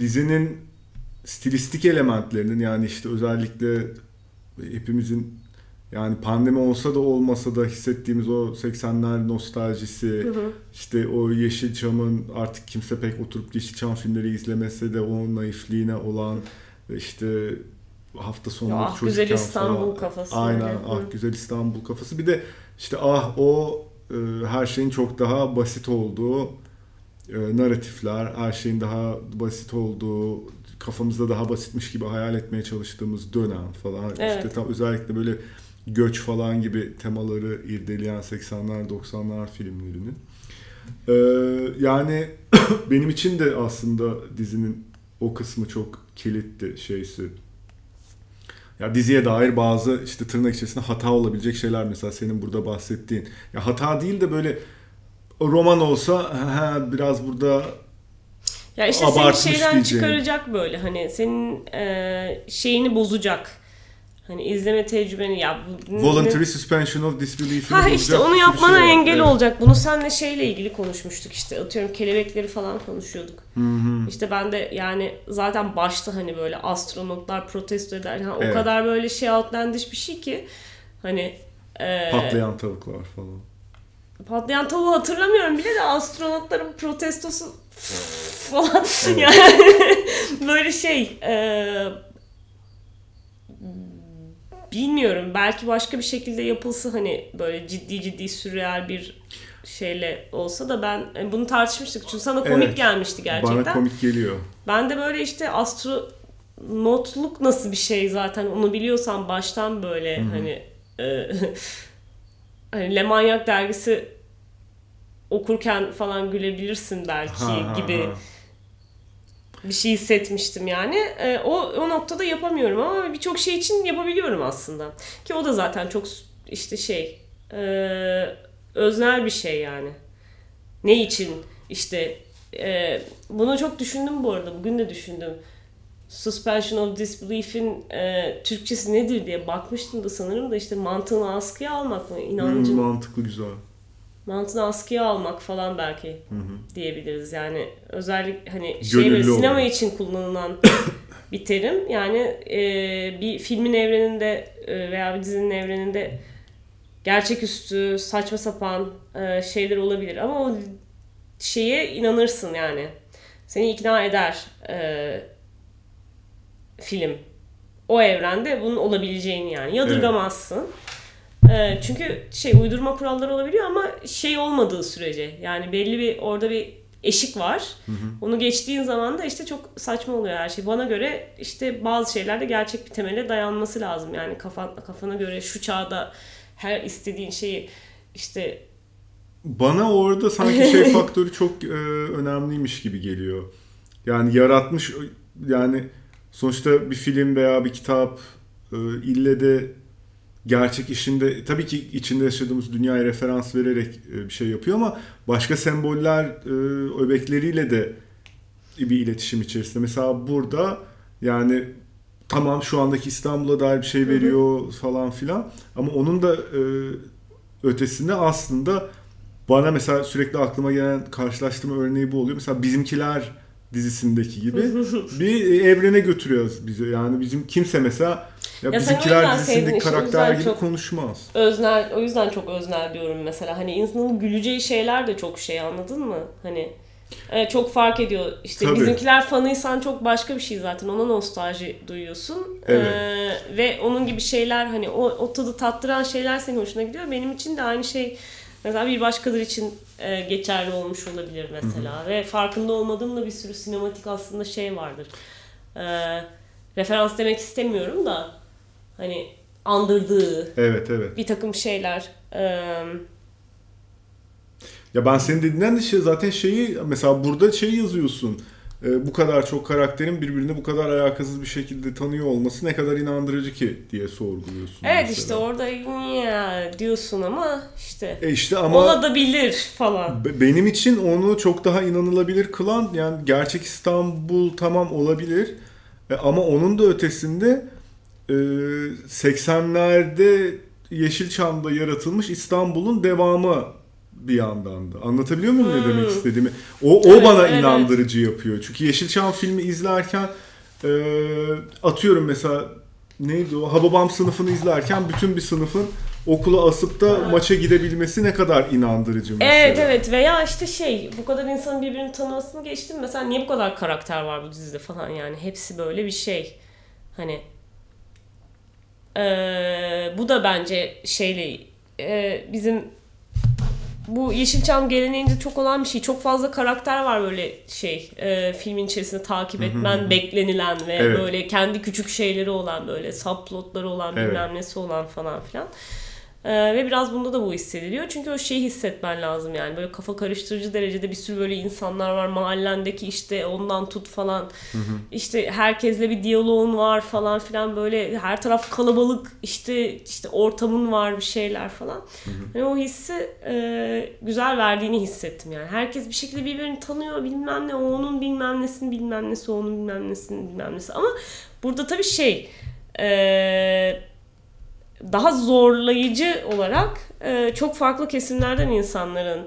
dizinin stilistik elementlerinin yani işte özellikle hepimizin yani pandemi olsa da olmasa da hissettiğimiz o 80'ler nostaljisi, işte o Yeşilçam'ın artık kimse pek oturup Yeşilçam filmleri izlemese de o naifliğine olan işte hafta sonu Ya, ah, güzel İstanbul kafası Aynen böyle. ah güzel İstanbul kafası. Bir de işte ah o e, her şeyin çok daha basit olduğu e, narratifler, her şeyin daha basit olduğu, kafamızda daha basitmiş gibi hayal etmeye çalıştığımız dönem falan. Evet. İşte tam özellikle böyle göç falan gibi temaları irdeleyen 80'ler 90'lar filmlerini. E, yani benim için de aslında dizinin o kısmı çok kilitti şeysi. Ya diziye dair bazı işte tırnak içerisinde hata olabilecek şeyler mesela senin burada bahsettiğin. Ya hata değil de böyle roman olsa ha, biraz burada Ya işte seni şeyden diyeceğim. çıkaracak böyle hani senin e, şeyini bozacak. Hani izleme tecrübeni ya voluntary suspension of disbelief'i Ha işte onu sürü yapmana şey engel Evet. olacak. Bunu senle şeyle ilgili konuşmuştuk işte. Atıyorum kelebekleri falan konuşuyorduk. Hı hı. İşte ben de yani zaten başta hani böyle astronotlar protesto eder. O Evet. kadar böyle şey outlandish bir şey ki hani e, Patlayan tavuklar falan. patlayan tavuğu hatırlamıyorum bile de astronotların protestosu falan Evet. yani böyle şey e, bilmiyorum belki başka bir şekilde yapılsa hani böyle ciddi ciddi sürreal bir şeyle olsa da ben e, bunu tartışmıştık çünkü sana komik Evet. gelmişti gerçekten. Bana komik geliyor. Ben de böyle işte astronotluk nasıl bir şey zaten onu biliyorsan baştan böyle hani e, hani Le Manyak dergisi okurken falan gülebilirsin belki Ha, ha, gibi ha. Bir şey hissetmiştim yani. E, o o noktada yapamıyorum ama birçok şey için yapabiliyorum aslında. Ki o da zaten çok işte şey e, öznel bir şey yani. Ne için işte e, bunu çok düşündüm bu arada. Bugün de düşündüm. Suspension of Disbelief'in e, Türkçesi nedir diye bakmıştım da sanırım da işte mantığını askıya almak mı? İnancın Hmm, mantıklı güzel. Mantığını askıya almak falan belki Hı hı. diyebiliriz. Yani özellikle hani şey böyle sinema için kullanılan bir terim. Yani e, bir filmin evreninde e, veya bir dizinin evreninde gerçeküstü, saçma sapan e, şeyler olabilir ama o şeye inanırsın yani. Seni ikna eder e, film. O evrende bunun olabileceğini yani. Yadırgamazsın. E, çünkü şey uydurma kuralları olabiliyor ama şey olmadığı sürece yani belli bir orada bir eşik var. Onu geçtiğin zaman da işte çok saçma oluyor her şey. Bana göre işte bazı şeylerde gerçek bir temele dayanması lazım. Yani kafan, kafana göre şu çağda her istediğin şeyi işte Bana orada sanki şey faktörü çok e, önemliymiş gibi geliyor. Yani yaratmış yani sonuçta bir film veya bir kitap e, ille de gerçek işinde tabii ki içinde yaşadığımız dünyaya referans vererek e, bir şey yapıyor ama başka semboller e, öbekleriyle de bir iletişim içerisinde. Mesela burada yani tamam şu andaki İstanbul'a dair bir şey veriyor falan filan ama onun da e, ötesinde aslında bana mesela sürekli aklıma gelen karşılaştırma örneği bu oluyor. Mesela Bizimkiler dizisindeki gibi bir evrene götürüyoruz bizi. Yani bizim kimse mesela ya, Ya Bizimkiler dizisindeki karakter gibi çok- konuşmaz. öznel o yüzden çok öznel diyorum mesela. Hani insanın güleceği şeyler de çok şey anladın mı? Hani evet, çok fark ediyor. İşte Tabii. bizimkiler fanıysan çok başka bir şey zaten. Ona nostalji duyuyorsun. Evet. Ee, ve onun gibi şeyler hani o, o tadı tattıran şeyler senin hoşuna gidiyor. Benim için de aynı şey mesela bir başkaları için e, geçerli olmuş olabilir mesela. Ve farkında olmadığım da bir sürü sinematik aslında şey vardır. Ee, referans demek istemiyorum da hani andırdığı Evet evet. bir takım şeyler. Ee, Ya ben senin dediğinden de şey zaten şeyi mesela burada şey yazıyorsun. e, bu kadar çok karakterin birbirini bu kadar alakasız bir şekilde tanıyor olması ne kadar inandırıcı ki diye sorguluyorsun. Evet mesela. işte orada ya diyorsun ama işte E işte ama olabilir falan. Be- Benim için onu çok daha inanılabilir kılan yani gerçek İstanbul tamam olabilir E, ama onun da ötesinde e, 80'lerde Yeşilçam'da yaratılmış İstanbul'un devamı bir yandan da. Anlatabiliyor muyum ne demek Hmm. istediğimi? O, o Evet, bana evet. inandırıcı yapıyor. Çünkü Yeşilçam filmi izlerken e, atıyorum mesela neydi o Hababam sınıfını izlerken bütün bir sınıfın okula asıp da Ha. maça gidebilmesi ne kadar inandırıcı mesela. Evet evet veya işte şey bu kadar insanın birbirini tanımasını geçtim. Mesela niye bu kadar karakter var bu dizide falan yani hepsi böyle bir şey. Hani eee, bu da bence şeyle eee, bizim bu Yeşilçam geleneğinde çok olan bir şey. Çok fazla karakter var böyle şey eee, filmin içerisinde takip etmen beklenilen ve Evet. böyle kendi küçük şeyleri olan böyle subplotları olan Evet. bilmem nesi olan falan filan. Ee, ve biraz bunda da bu hissediliyor. Çünkü o şeyi hissetmen lazım yani. Böyle kafa karıştırıcı derecede bir sürü böyle insanlar var. Mahallendeki işte ondan tut falan. İşte herkesle bir diyaloğun var falan filan. Böyle her taraf kalabalık. işte işte ortamın var bir şeyler falan. Hani o hissi e, güzel verdiğini hissettim yani. Herkes bir şekilde birbirini tanıyor bilmem ne. O onun bilmem nesini bilmem nesi. o Onun bilmem nesini bilmem nesi. Ama burada tabii şey... Eee daha zorlayıcı olarak e, çok farklı kesimlerden insanların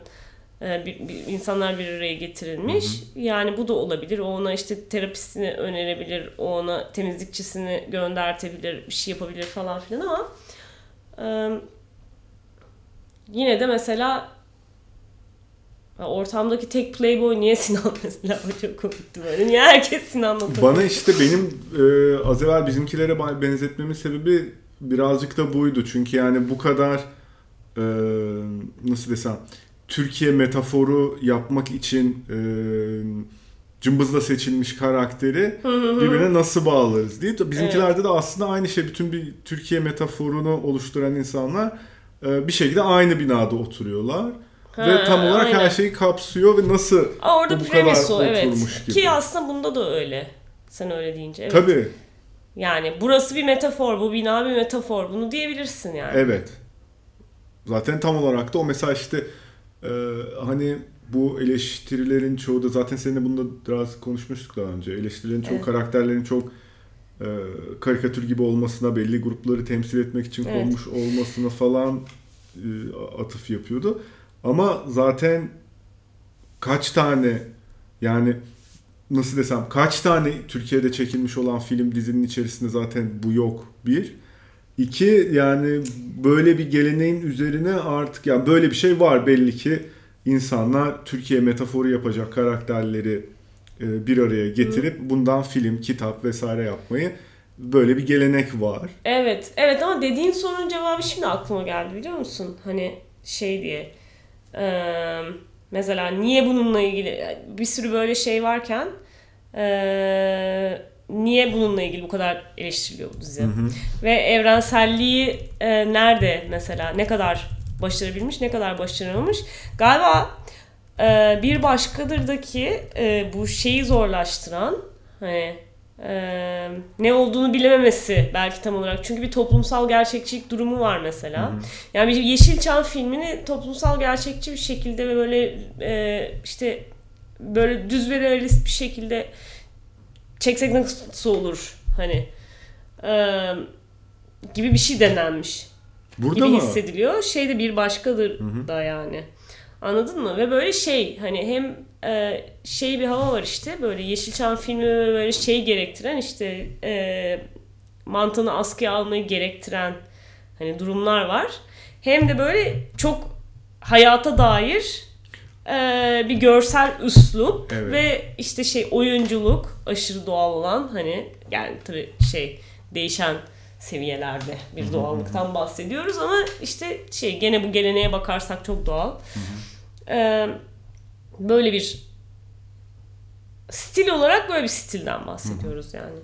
e, bir, bir- insanlar bir araya getirilmiş. Yani bu da olabilir. O ona işte terapistini önerebilir, o ona temizlikçisini göndertebilir, bir şey yapabilir falan filan ama e, yine de mesela ortamdaki tek playboy niye Sinan mesela o çok komikti böyle. Niye herkes Sinan'la? Bana işte benim e, az evvel bizimkilere benzetmemin sebebi birazcık da buydu. Çünkü yani bu kadar e, nasıl desem Türkiye metaforu yapmak için e, cımbızla seçilmiş karakteri birbirine nasıl bağlarız diye. Bizimkilerde de aslında aynı şey. Bütün bir Türkiye metaforunu oluşturan insanlar e, bir şekilde aynı binada oturuyorlar. ve Ha, tam olarak her aynen. şeyi kapsıyor ve nasıl Aa, orada bu, kadar o evet. oturmuş gibi. Ki aslında bunda da öyle. Sen öyle deyince. Evet. Tabii. Yani burası bir metafor, bu bina bir metafor. Bunu diyebilirsin yani. Evet. Zaten tam olarak da o mesela işte e, hani bu eleştirilerin çoğu da zaten seninle bunda biraz konuşmuştuk daha önce. Eleştirilerin çoğu Evet. karakterlerin çok e, karikatür gibi olmasına, belli grupları temsil etmek için Evet. konmuş olmasına falan e, atıf yapıyordu. Ama zaten kaç tane yani nasıl desem kaç tane Türkiye'de çekilmiş olan film dizinin içerisinde zaten bu yok bir. İki yani böyle bir geleneğin üzerine artık yani böyle bir şey var belli ki insanlar Türkiye metaforu yapacak karakterleri e, bir araya getirip bundan film, kitap vesaire yapmayı böyle bir gelenek var. Evet, evet ama dediğin sorunun cevabı şimdi aklıma geldi biliyor musun? Hani şey diye. eee, mesela niye bununla ilgili bir sürü böyle şey varken niye bununla ilgili bu kadar eleştiriliyor bu dizi? Ve evrenselliği e, nerede mesela? Ne kadar başarabilmiş, ne kadar başaramamış? Galiba e, bir başkadırdaki e, bu şeyi zorlaştıran hani e, ne olduğunu bilememesi belki tam olarak. Çünkü bir toplumsal gerçekçilik durumu var mesela. Yani bir Yeşilçam filmini toplumsal gerçekçi bir şekilde ve böyle e, işte böyle düz ve realist bir şekilde çeksek nasıl olur hani e, gibi bir şey denenmiş Burada gibi mı? hissediliyor. Şey de bir başkadır da yani. Anladın mı? Ve böyle şey hani hem e, şey bir hava var işte böyle Yeşilçam filmi böyle şey gerektiren işte e, mantığını askıya almayı gerektiren hani durumlar var. Hem de böyle çok hayata dair e, bir görsel üslup Evet. ve işte şey oyunculuk aşırı doğal olan hani yani tabii şey değişen seviyelerde bir doğallıktan bahsediyoruz ama işte şey gene bu geleneğe bakarsak çok doğal. Ee, böyle bir stil olarak böyle bir stilden bahsediyoruz yani.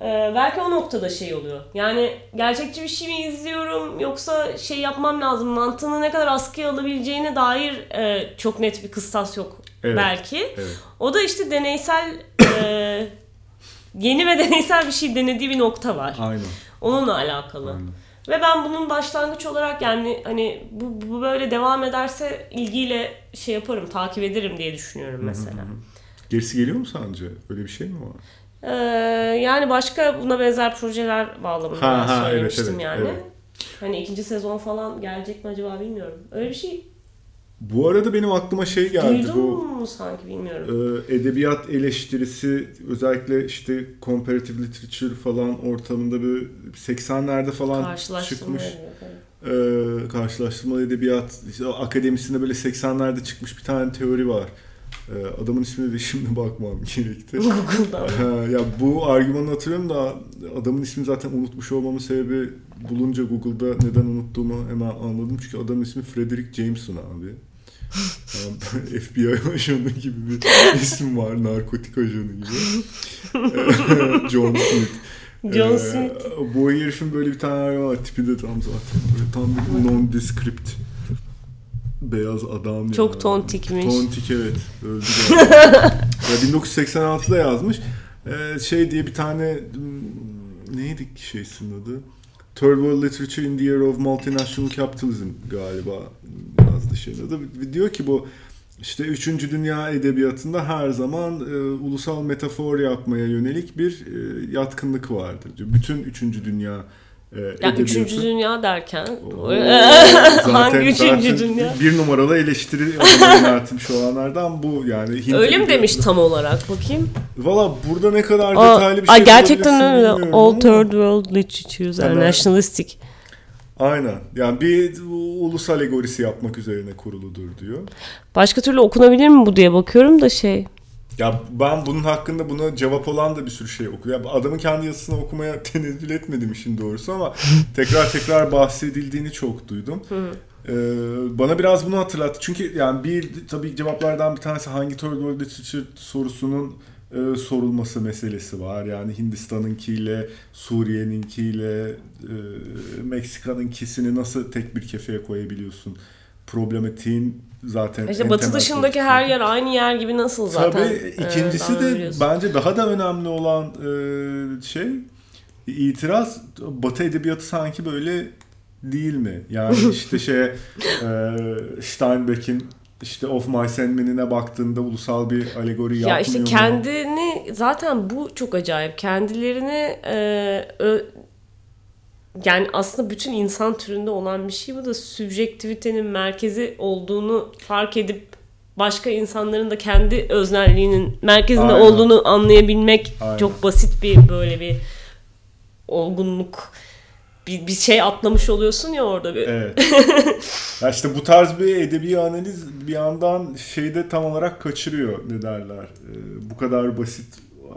Ee, belki o noktada şey oluyor. Yani gerçekçi bir şey mi izliyorum yoksa şey yapmam lazım mantığını ne kadar askıya alabileceğine dair e, çok net bir kıstas yok evet. belki. Evet. O da işte deneysel e, yeni ve deneysel bir şey denediği bir nokta var. Aynen. Onunla alakalı. Aynen. Ve ben bunun başlangıç olarak yani hani bu, bu böyle devam ederse ilgiyle şey yaparım, takip ederim diye düşünüyorum mesela. Hı hı. Gerisi geliyor mu sence? Öyle bir şey mi var? Ee, yani başka buna benzer projeler bağlamında ha, ha, söylemiştim evet, evet, yani. Evet. Hani ikinci sezon falan gelecek mi acaba bilmiyorum. Öyle bir şey bu arada benim aklıma şey geldi. Duydun bu, mu sanki bilmiyorum. E, edebiyat eleştirisi özellikle işte comparative literature falan ortamında bir 80'lerde falan çıkmış. E, karşılaştırmalı edebiyat işte akademisinde böyle 80'lerde çıkmış bir tane teori var. E, adamın ismini de şimdi bakmam gerekti. Google'dan. ya bu argümanı hatırlıyorum da adamın ismini zaten unutmuş olmamın sebebi bulunca Google'da neden unuttuğumu hemen anladım. Çünkü adamın ismi Frederick Jameson abi. FBI ajanı gibi bir isim var. Narkotik ajanı gibi. John Smith. John ee, Smith. bu herifin böyle bir tane var. Tipi de tam zaten. Böyle tam bir non-descript beyaz adam. Çok yani. tontikmiş. Tontik evet. Öldü ya 1986'da yazmış. Ee, şey diye bir tane hmm, neydi şeysin adı? Third World Literature in the Year of Multinational Capitalism galiba şeyin adı. Diyor ki bu işte üçüncü dünya edebiyatında her zaman e, ulusal metafor yapmaya yönelik bir e, yatkınlık vardır diyor. Bütün üçüncü dünya e, ya üçüncü dünya derken Oo, zaten, hangi üçüncü dünya? Bir numaralı eleştiri yöneltmiş olanlardan bu yani. Hint öyle mi demiş tam olarak bakayım? Valla burada ne kadar detaylı bir şey Gerçekten öyle. All Third World Literatures are nationalistic. Aynen. Yani bir ulus alegorisi yapmak üzerine kuruludur diyor. Başka türlü okunabilir mi bu diye bakıyorum da şey. Ya ben bunun hakkında buna cevap olan da bir sürü şey okuyorum. Yani adamın kendi yazısını okumaya tenezzül etmedim işin doğrusu ama tekrar tekrar bahsedildiğini çok duydum. Ee, bana biraz bunu hatırlattı. Çünkü yani bir tabii cevaplardan bir tanesi hangi World Literature sorusunun e, sorulması meselesi var. Yani Hindistan'ınkiyle, Suriye'ninkiyle, e, Meksika'nınkisini nasıl tek bir kefeye koyabiliyorsun? Problematiğin zaten İşte batı dışındaki konusu. her yer aynı yer gibi nasıl zaten? Tabii e, ikincisi de bence daha da önemli olan e, şey itiraz batı edebiyatı sanki böyle değil mi? Yani işte şey e, Steinbeck'in işte Of My Sandman'ine baktığında ulusal bir alegori yapmıyor Ya işte kendini mu? zaten bu çok acayip. Kendilerini e, ö, yani aslında bütün insan türünde olan bir şey bu da sübjektivitenin merkezi olduğunu fark edip başka insanların da kendi öznelliğinin merkezinde Aynen. olduğunu anlayabilmek Aynen. çok basit bir böyle bir olgunluk bir, bir şey atlamış oluyorsun ya orada bir. Evet. ya işte bu tarz bir edebi analiz bir yandan şeyde tam olarak kaçırıyor ne derler. Ee, bu kadar basit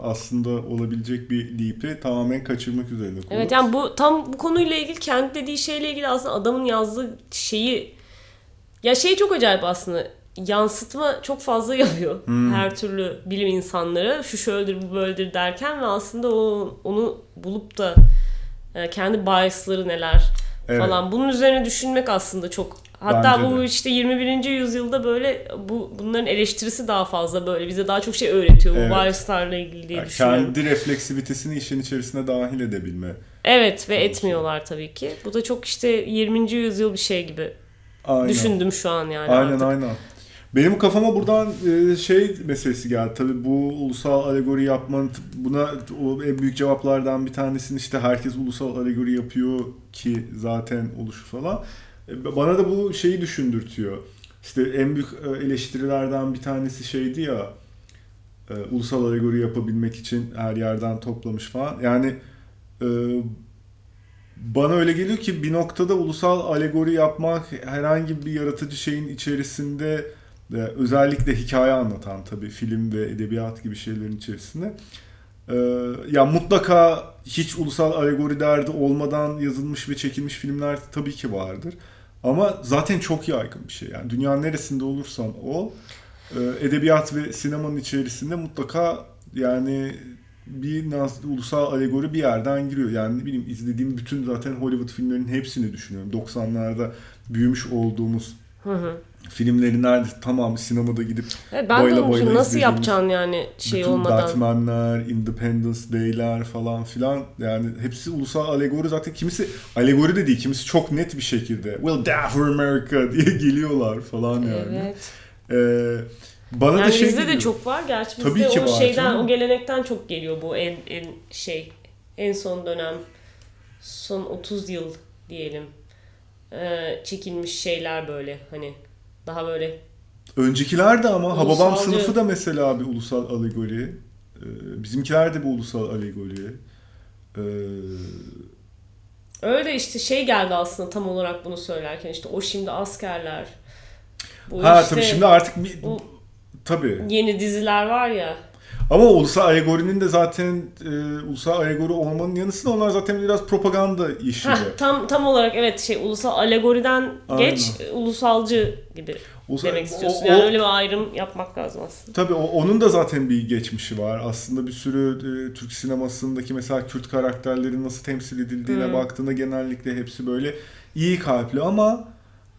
aslında olabilecek bir leap'i tamamen kaçırmak üzerine konu. Evet yani bu tam bu konuyla ilgili kendi dediği şeyle ilgili aslında adamın yazdığı şeyi ya şey çok acayip aslında yansıtma çok fazla yapıyor hmm. her türlü bilim insanları şu şöyledir bu böyledir derken ve aslında o onu bulup da kendi biasları neler evet. falan bunun üzerine düşünmek aslında çok hatta Bence bu de. işte 21. yüzyılda böyle bu bunların eleştirisi daha fazla böyle bize daha çok şey öğretiyor evet. bu biaslarla ilgili diye yani düşünüyorum. Kendi refleksivitesini işin içerisine dahil edebilme. Evet ve etmiyorlar tabii ki. Bu da çok işte 20. yüzyıl bir şey gibi aynen. düşündüm şu an yani Aynen artık. aynen. Benim kafama buradan e, şey meselesi geldi. Tabii bu ulusal alegori yapmanın buna o en büyük cevaplardan bir tanesini işte herkes ulusal alegori yapıyor ki zaten oluşu falan. E, bana da bu şeyi düşündürtüyor. İşte en büyük e, eleştirilerden bir tanesi şeydi ya ulusal alegori yapabilmek için her yerden toplamış falan. Yani bana öyle geliyor ki bir noktada ulusal alegori yapmak herhangi bir yaratıcı şeyin içerisinde ve özellikle hikaye anlatan tabii film ve edebiyat gibi şeylerin içerisinde ee, ya mutlaka hiç ulusal alegori derdi olmadan yazılmış ve çekilmiş filmler tabii ki vardır. Ama zaten çok yaygın bir şey. Yani dünyanın neresinde olursan ol, e, edebiyat ve sinemanın içerisinde mutlaka yani bir ulusal alegori bir yerden giriyor. Yani ne bileyim izlediğim bütün zaten Hollywood filmlerinin hepsini düşünüyorum. 90'larda büyümüş olduğumuz. Filmleri nerede tamamı sinemada gidip Evet, ben de Boyla olmuşum. boyla Nasıl yapacaksın yani şey bütün olmadan? Batman'ler, Independence Day'ler falan filan yani hepsi ulusal alegori zaten kimisi alegori de değil kimisi çok net bir şekilde We'll die for America diye geliyorlar falan yani. Evet. Ee, bana Yani da şey bizde de geliyor. çok var. Gerçi bizde Tabii ki o var şeyden, canım. o gelenekten çok geliyor bu en, en şey en son dönem son 30 yıl diyelim ee, çekilmiş şeyler böyle hani daha böyle Öncekiler de ama Hababam Ulusalcı. sınıfı da mesela bir ulusal alegori. Ee, bizimkiler de bir ulusal alegori. Ee, öyle işte şey geldi aslında tam olarak bunu söylerken işte o şimdi askerler bu ha işte tabii şimdi artık bir, bu- tabii. yeni diziler var ya Ama ulusal alegorinin de zaten e, ulusal alegori olmanın yanı sıra onlar zaten biraz propaganda işi. Heh, de. tam tam olarak evet şey ulusal alegoriden Aynen. geç ulusalcı gibi Ulusal- demek istiyorsun. o- yani o- öyle bir ayrım yapmak lazım aslında. Tabii o- onun da zaten bir geçmişi var. Aslında bir sürü e, Türk sinemasındaki mesela Kürt karakterlerin nasıl temsil edildiğine Hmm. baktığında genellikle hepsi böyle iyi kalpli ama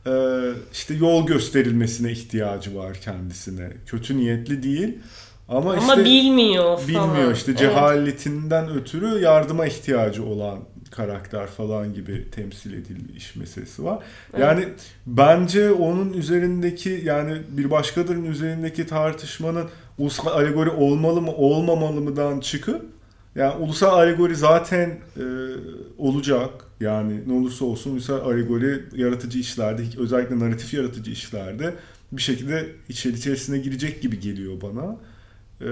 e, işte yol gösterilmesine ihtiyacı var kendisine. Kötü niyetli değil ama, Ama işte bilmiyor falan. bilmiyor işte Evet. cehaletinden ötürü yardıma ihtiyacı olan karakter falan gibi temsil edilmiş meselesi var. Yani bence onun üzerindeki yani bir başkalarının üzerindeki tartışmanın ulusal alegori olmalı mı olmamalı mıdan çıkıp yani ulusal alegori zaten e, olacak. Yani ne olursa olsun ulusal alegori yaratıcı işlerde özellikle narratif yaratıcı işlerde bir şekilde içeri içerisine girecek gibi geliyor bana. Ee,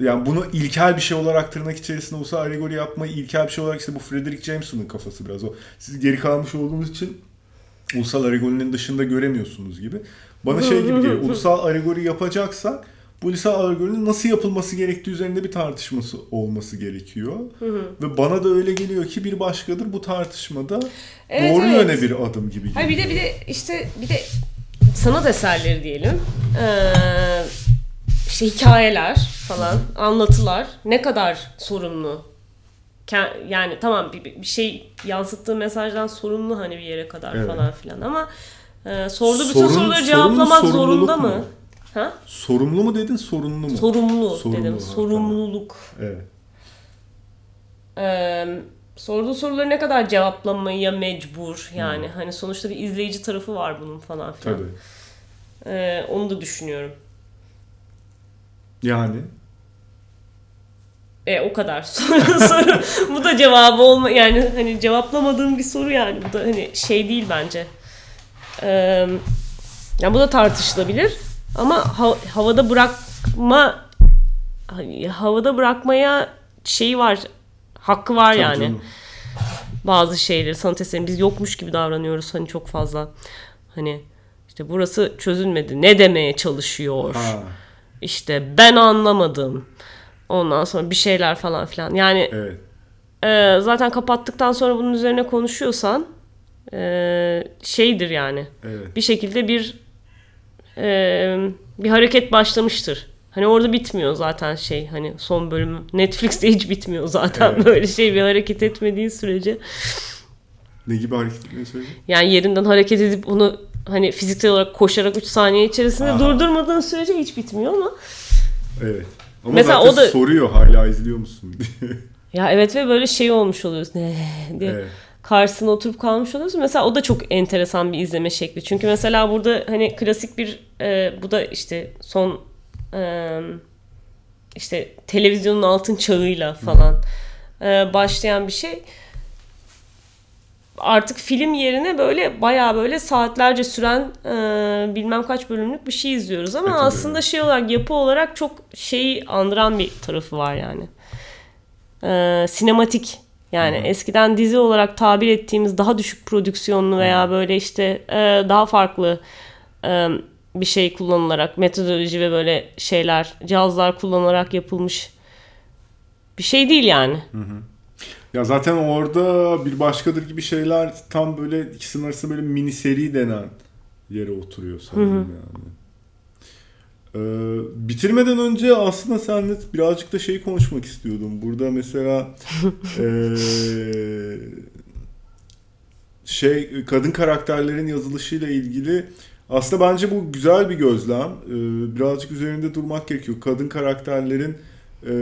yani bunu ilkel bir şey olarak tırnak içerisinde ulusal alegori yapmayı ilkel bir şey olarak işte bu Frederick Jameson'ın kafası biraz o. Siz geri kalmış olduğunuz için ulusal alegorinin dışında göremiyorsunuz gibi. Bana şey gibi geliyor. Ulusal alegori yapacaksak bu ulusal alegorinin nasıl yapılması gerektiği üzerinde bir tartışması olması gerekiyor. Ve bana da öyle geliyor ki bir başkadır bu tartışmada Evet, doğru evet. yöne bir adım gibi geliyor. Hayır bir de bir de işte bir de sanat eserleri diyelim. Ee, işte hikayeler falan, anlatılar ne kadar sorumlu? Yani tamam bir, bir şey yansıttığı mesajdan sorumlu hani bir yere kadar Evet. falan filan ama e, sorduğu bütün Sorun- soruları sorumlu, cevaplamak sorumluluk zorunda mu? mı? Ha? Sorumlu mu dedin, sorunlu mu? Sorumlu, Sorumlu, dedim. ha, Sorumluluk. Evet. Ee, sorduğu soruları ne kadar cevaplamaya mecbur yani hani sonuçta bir izleyici tarafı var bunun falan filan. Tabii. Ee, onu da düşünüyorum. Yani E o kadar soru, soru. bu da cevabı olma yani hani cevaplamadığım bir soru yani bu da hani şey değil bence. Ee, yani bu da tartışılabilir ama ha- havada bırakma hani havada bırakmaya şeyi var hakkı var tabii yani. canım. bazı şeyleri sanat eserini biz yokmuş gibi davranıyoruz hani çok fazla. Hani işte burası çözülmedi. Ne demeye çalışıyor? Ha, İşte ben anlamadım. Ondan sonra bir şeyler falan filan. Yani evet. e, zaten kapattıktan sonra bunun üzerine konuşuyorsan e, şeydir yani. Evet. Bir şekilde bir e, bir hareket başlamıştır. Hani orada bitmiyor zaten şey hani son bölümü. Netflix'te hiç bitmiyor zaten Evet. böyle şey bir hareket etmediğin sürece. Ne gibi hareketleri söyleyeyim? Yani yerinden hareket edip onu hani fiziksel olarak koşarak 3 saniye içerisinde Aha. durdurmadığın sürece hiç bitmiyor ama Evet. Ama Mesela zaten o da- soruyor hala izliyor musun diye. ya evet ve böyle şey olmuş oluyorsun ne diye evet. karşısına oturup kalmış oluyorsun. Mesela o da çok enteresan bir izleme şekli. Çünkü mesela burada hani klasik bir e, bu da işte son e, işte televizyonun altın çağıyla falan e, başlayan bir şey. Artık film yerine böyle bayağı böyle saatlerce süren e, bilmem kaç bölümlük bir şey izliyoruz ama E, tabii. aslında şey olarak yapı olarak çok şeyi andıran bir tarafı var yani. E, sinematik yani eskiden dizi olarak tabir ettiğimiz daha düşük prodüksiyonlu veya böyle işte e, daha farklı e, bir şey kullanılarak metodoloji ve böyle şeyler cihazlar kullanılarak yapılmış bir şey değil yani. Ya zaten orada bir başkadır gibi şeyler tam böyle ikisinin arasında böyle mini seri denen yere oturuyor sanırım yani. Ee, bitirmeden önce aslında seninle birazcık da şey konuşmak istiyordum. Burada mesela ee, şey kadın karakterlerin yazılışıyla ilgili aslında bence bu güzel bir gözlem. Ee, birazcık üzerinde durmak gerekiyor. Kadın karakterlerin e,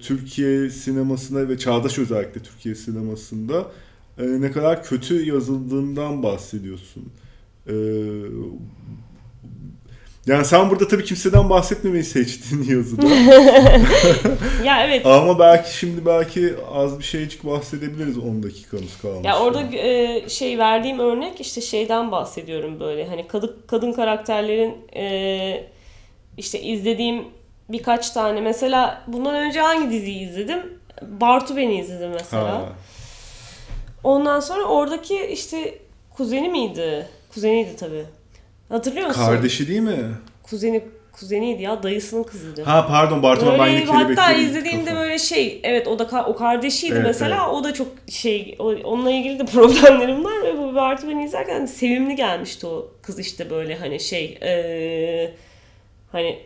Türkiye sinemasında ve çağdaş özellikle Türkiye sinemasında e, ne kadar kötü yazıldığından bahsediyorsun. Ee, yani sen burada tabii kimseden bahsetmemeyi seçtin yazıda. ya evet. Ama belki şimdi belki az bir şeycik bahsedebiliriz 10 dakikamız kalmış. Ya orada e, şey verdiğim örnek işte şeyden bahsediyorum böyle hani kadın kadın karakterlerin e, işte izlediğim birkaç tane mesela bundan önce hangi diziyi izledim? Bartu Beni izledim mesela. Ha. Ondan sonra oradaki işte kuzeni miydi? Kuzeniydi tabii. Hatırlıyor musun? Kardeşi değil mi? Kuzeni kuzeniydi ya dayısının kızıydı. Ha pardon Bartolom ben yine Hatta izlediğimde kafa. böyle şey evet o da o kardeşiydi evet, mesela evet. o da çok şey onunla ilgili de problemlerim var ve bu Bartolom'u izlerken sevimli gelmişti o kız işte böyle hani şey ee, hani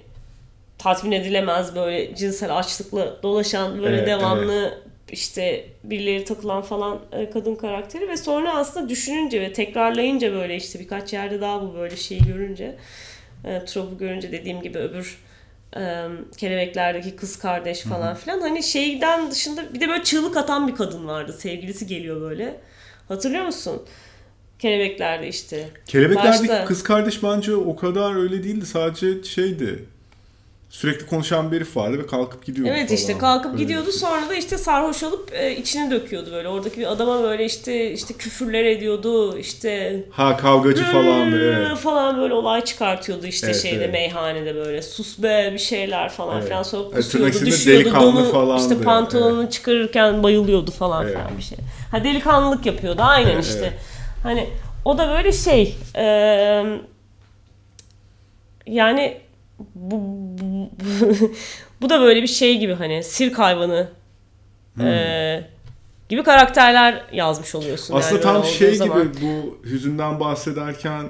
tatmin edilemez böyle cinsel açlıkla dolaşan böyle evet, devamlı evet. işte birileri takılan falan kadın karakteri ve sonra aslında düşününce ve tekrarlayınca böyle işte birkaç yerde daha bu böyle şeyi görünce e, tropu görünce dediğim gibi öbür e, kelebeklerdeki kız kardeş falan Hı-hı. filan hani şeyden dışında bir de böyle çığlık atan bir kadın vardı sevgilisi geliyor böyle hatırlıyor musun? Kelebeklerde işte. Kelebeklerdeki Başta... kız kardeş bence o kadar öyle değildi sadece şeydi sürekli konuşan bir herif vardı ve kalkıp gidiyordu Evet falan. işte kalkıp böyle gidiyordu sonra da işte sarhoş olup e, içine döküyordu böyle. Oradaki bir adama böyle işte işte küfürler ediyordu işte. Ha kavgacı falan evet. falan böyle olay çıkartıyordu işte evet, şeyde evet. meyhanede böyle sus be bir şeyler falan evet. filan sonra pusuyordu evet, düşüyordu donu falandı. işte pantolonunu evet. çıkarırken bayılıyordu falan evet. filan bir şey. Ha delikanlılık yapıyordu aynen evet, işte. Hani o da böyle şey e, yani bu, bu, da böyle bir şey gibi hani sirk hayvanı hmm. e, gibi karakterler yazmış oluyorsun. Aslında yani tam şey zaman. gibi bu hüzünden bahsederken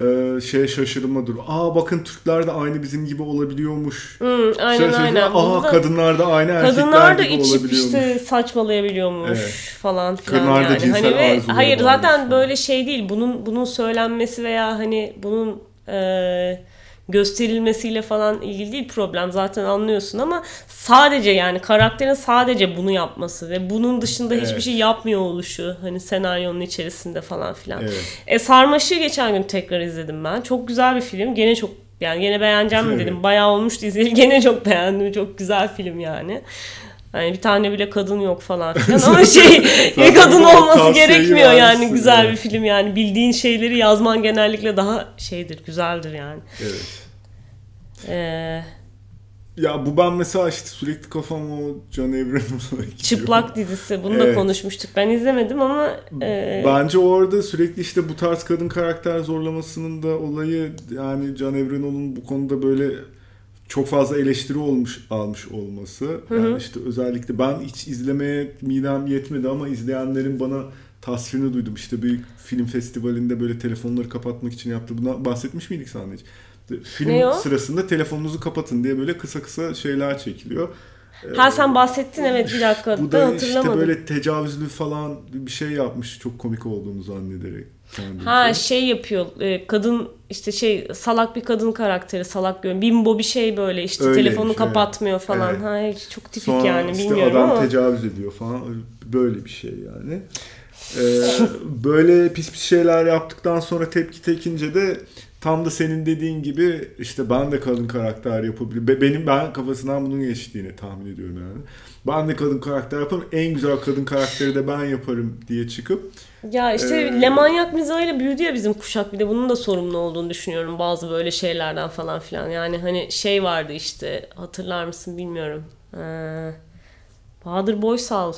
e, şey şaşırma dur. Aa bakın Türkler de aynı bizim gibi olabiliyormuş. Hmm, aynen şey, aynen. Aa kadınlar da aynı kadınlar da gibi içip olabiliyormuş. işte saçmalayabiliyormuş evet. falan filan kadınlar yani. Da hani ve hayır zaten falan. böyle şey değil. Bunun bunun söylenmesi veya hani bunun e, gösterilmesiyle falan ilgili değil problem zaten anlıyorsun ama sadece yani karakterin sadece bunu yapması ve bunun dışında evet. hiçbir şey yapmıyor oluşu hani senaryonun içerisinde falan filan. Evet. E Sarmaşık'ı geçen gün tekrar izledim ben. Çok güzel bir film. Gene çok yani gene beğeneceğim mi dedim. Bayağı olmuştu izleyeli. Gene çok beğendim. Çok güzel film yani. Yani bir tane bile kadın yok falan filan ama şey ya kadın olması gerekmiyor yani güzel bir film yani bildiğin şeyleri yazman genellikle daha şeydir güzeldir yani. Evet. Ee, ya bu ben mesela işte sürekli kafam o John Abrams'a Çıplak dizisi. Bunu evet. da konuşmuştuk. Ben izlemedim ama... E... Bence orada sürekli işte bu tarz kadın karakter zorlamasının da olayı yani John Abrahams'ın bu konuda böyle çok fazla eleştiri olmuş almış olması. Yani hı hı. işte özellikle ben hiç izlemeye midem yetmedi ama izleyenlerin bana tasvirini duydum. İşte bir film festivalinde böyle telefonları kapatmak için yaptı. Buna bahsetmiş miydik sana hiç? film sırasında telefonunuzu kapatın diye böyle kısa kısa şeyler çekiliyor. Ha sen bahsettin evet bir dakika. Bu da işte böyle tecavüzlü falan bir şey yapmış çok komik olduğunu zannederek. Ha şey yapıyor e, kadın işte şey salak bir kadın karakteri salak görün bimbo bir şey böyle işte Öyleymiş, telefonu kapatmıyor falan. Evet. Ha çok tipik Sonra yani işte bilmiyorum adam ama. tecavüz ediyor falan böyle bir şey yani. Ee, böyle pis pis şeyler yaptıktan sonra tepki tekince de tam da senin dediğin gibi işte ben de kadın karakter yapabilirim. Benim ben kafasından bunun geçtiğini tahmin ediyorum yani. Ben de kadın karakter yaparım. En güzel kadın karakteri de ben yaparım diye çıkıp ya işte ee, lemanyak mizahıyla büyüdü ya bizim kuşak bir de bunun da sorumlu olduğunu düşünüyorum bazı böyle şeylerden falan filan. Yani hani şey vardı işte hatırlar mısın bilmiyorum. Ee, Bahadır Boysal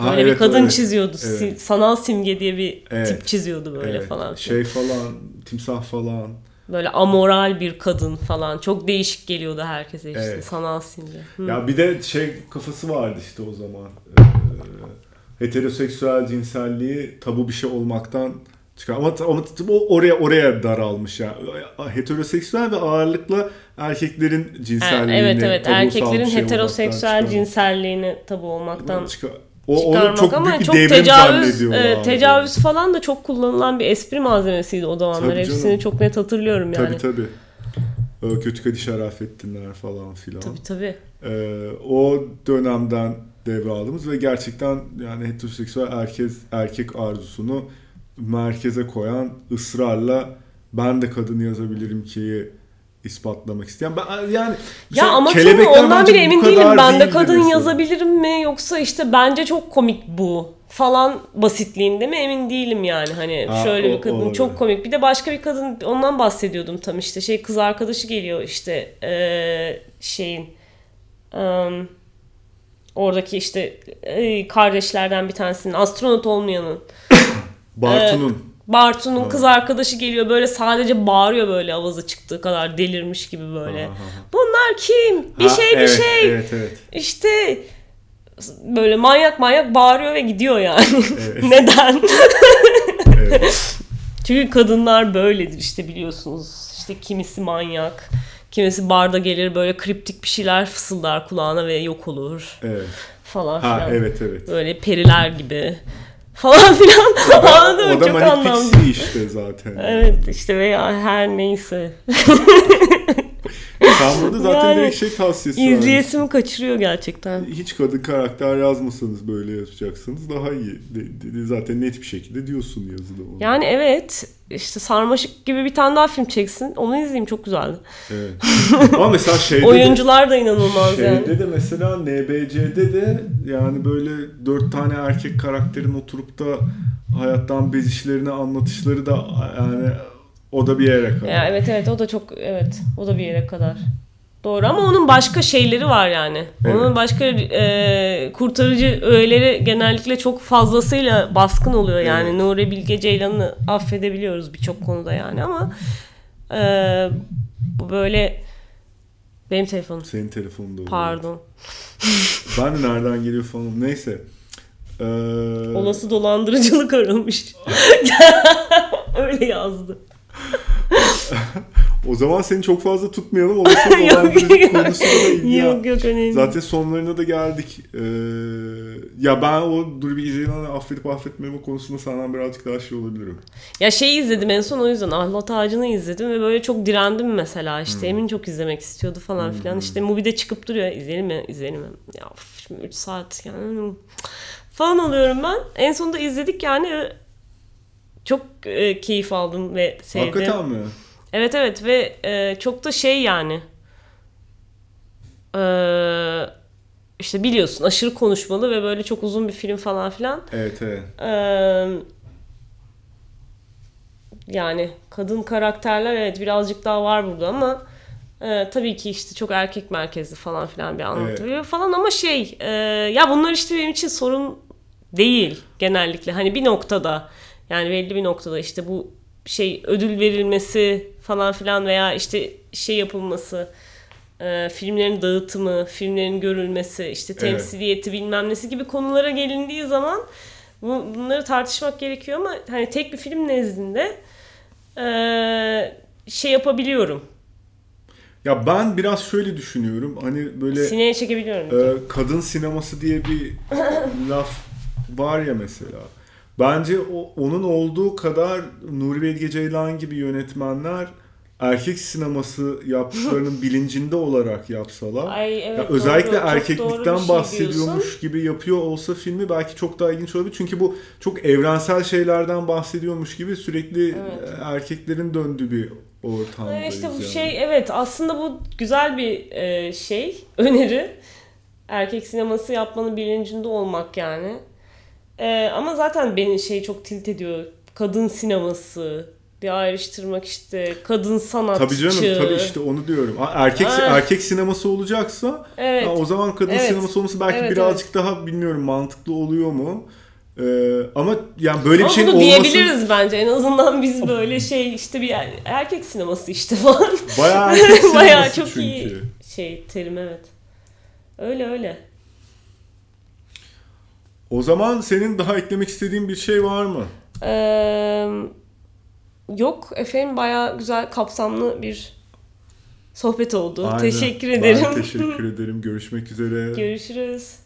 Böyle ha, evet, bir kadın evet, çiziyordu. Evet. Sanal simge diye bir evet, tip çiziyordu böyle evet. falan. Şey falan, timsah falan. Böyle amoral bir kadın falan. Çok değişik geliyordu herkese işte evet. sanal simge. Hı. Ya bir de şey kafası vardı işte o zaman. Ee, heteroseksüel cinselliği tabu bir şey olmaktan çıkar. Ama, ama o oraya oraya daralmış ya. Yani. Heteroseksüel ve ağırlıkla erkeklerin cinselliğini Evet evet erkeklerin şey heteroseksüel cinselliğini tabu olmaktan çıkar O, çıkarmak çok ama büyük bir çok devrim tecavüz e, tecavüz falan da çok kullanılan bir espri malzemesiydi o zamanlar. Hepsini çok net hatırlıyorum yani. Tabii tabii. Kötü Kadı Şerafettinler falan filan. Tabii tabii. Ee, o dönemden devraldığımız ve gerçekten yani heteroseksüel erkek, erkek arzusunu merkeze koyan ısrarla ben de kadın yazabilirim ki ispatlamak isteyen. Ben yani Ya ama kelebekler ondan bile emin değilim. Ben de kadın mesela. yazabilirim mi yoksa işte bence çok komik bu falan basitliğinde mi emin değilim yani. Hani Ha, şöyle o- bir kadın olabilir. çok komik. Bir de başka bir kadın ondan bahsediyordum tam işte şey kız arkadaşı geliyor işte eee, şeyin em, oradaki işte e, kardeşlerden bir tanesinin astronot olmayanın Bartu'nun Bartu'nun kız arkadaşı geliyor böyle sadece bağırıyor böyle avazı çıktığı kadar delirmiş gibi böyle. Aha. Bunlar kim? Bir Ha, şey bir evet, şey. Evet evet. İşte böyle manyak manyak bağırıyor ve gidiyor yani. Evet. Neden? evet. Çünkü kadınlar böyledir işte biliyorsunuz. İşte kimisi manyak, kimisi barda gelir böyle kriptik bir şeyler fısıldar kulağına ve yok olur evet. falan Ha filan. evet evet. Böyle periler gibi falan filan. Anladın mı? O da Çok Manic anlamlı. İşte zaten. Evet işte veya her neyse. Sen burada zaten Yani direkt şey tavsiyesi vermişsin. İzleyesimi kaçırıyor gerçekten. Hiç kadın karakter yazmasanız böyle yapacaksınız daha iyi. De- de- zaten net bir şekilde diyorsun yazıda onu. Yani evet işte Sarmaşık gibi bir tane daha film çeksin. Onu izleyeyim çok güzeldi. Evet. Ama mesela şeyde de, Oyuncular da inanılmaz şeyde yani. de mesela NBC'de de yani böyle dört tane erkek karakterin oturup da hayattan bezişlerini anlatışları da yani o da bir yere kadar. Ya evet evet o da çok evet o da bir yere kadar. Doğru ama onun başka şeyleri var yani. Onun Evet. başka e, kurtarıcı öğeleri genellikle çok fazlasıyla baskın oluyor yani. Evet. Nuri Bilge Ceylan'ı affedebiliyoruz birçok konuda yani ama e, bu böyle benim telefonum. Senin telefonunda oluyor. Pardon. Ben de nereden geliyor falan neyse. Ee, Olası dolandırıcılık aramış. Öyle yazdı. O zaman seni çok fazla tutmayalım. Olası dolandırıcılık yok. konusuna da ilgi. Yok yok önemli. Zaten sonlarına da geldik. Ee, ya ben o Dur bir Ceylan'ı affedip affetmeme konusunda senden birazcık daha şey olabilirim. Ya şeyi izledim en son o yüzden Ahlat Ağacı'nı izledim ve böyle çok direndim mesela işte Emin çok izlemek istiyordu falan filan işte Mubi'de çıkıp duruyor izleyelim mi izleyelim mi ya 3 saat yani falan oluyorum ben en sonunda izledik yani çok e, keyif aldım ve sevdim. Hakikaten mi? Evet evet ve e, çok da şey yani e, işte biliyorsun aşırı konuşmalı ve böyle çok uzun bir film falan filan. Evet evet. Eee, yani kadın karakterler evet birazcık daha var burada ama e, tabii ki işte çok erkek merkezli falan filan bir anlatılıyor falan ama şey e, ya bunlar işte benim için sorun değil genellikle hani bir noktada yani belli bir noktada işte bu şey ödül verilmesi falan filan veya işte şey yapılması e, filmlerin dağıtımı, filmlerin görülmesi, işte Evet. temsiliyeti bilmem nesi gibi konulara gelindiği zaman bu, bunları tartışmak gerekiyor ama hani tek bir film nezdinde e, şey yapabiliyorum. Ya ben biraz şöyle düşünüyorum. Hani böyle Sineye çekebiliyorum. e, kadın sineması diye bir laf var ya mesela. Bence o, onun olduğu kadar Nuri Bilge Ceylan gibi yönetmenler erkek sineması yaptıklarının bilincinde olarak yapsalar Ay evet Ya özellikle doğru, çok doğru erkeklikten şey bahsediyormuş diyorsun. gibi yapıyor olsa filmi belki çok daha ilginç olabilir. Çünkü bu çok evrensel şeylerden bahsediyormuş gibi sürekli Evet. e, erkeklerin döndüğü bir ortamdayız. Evet, işte bu yani. şey evet aslında bu güzel bir e, şey öneri. Erkek sineması yapmanın bilincinde olmak yani. E, ama zaten beni şey çok tilt ediyor. Kadın sineması bir ayrıştırmak işte kadın sanatçı. Tabii canım tabii işte onu diyorum. Erkek Ah. erkek sineması olacaksa Evet. o zaman kadın Evet. sineması olması belki Evet, birazcık daha bilmiyorum mantıklı oluyor mu? Ee, ama yani böyle bir Ama şeyin bunu olması diyebiliriz bence. En azından biz böyle şey işte bir er- erkek sineması işte falan. bayağı erkek sineması Bayağı çok çünkü. iyi şey terim evet. Öyle öyle. O zaman senin daha eklemek istediğin bir şey var mı? Ee, yok efendim bayağı güzel kapsamlı bir sohbet oldu. Aynen. Teşekkür Ben ederim. teşekkür ederim. Görüşmek üzere. Görüşürüz.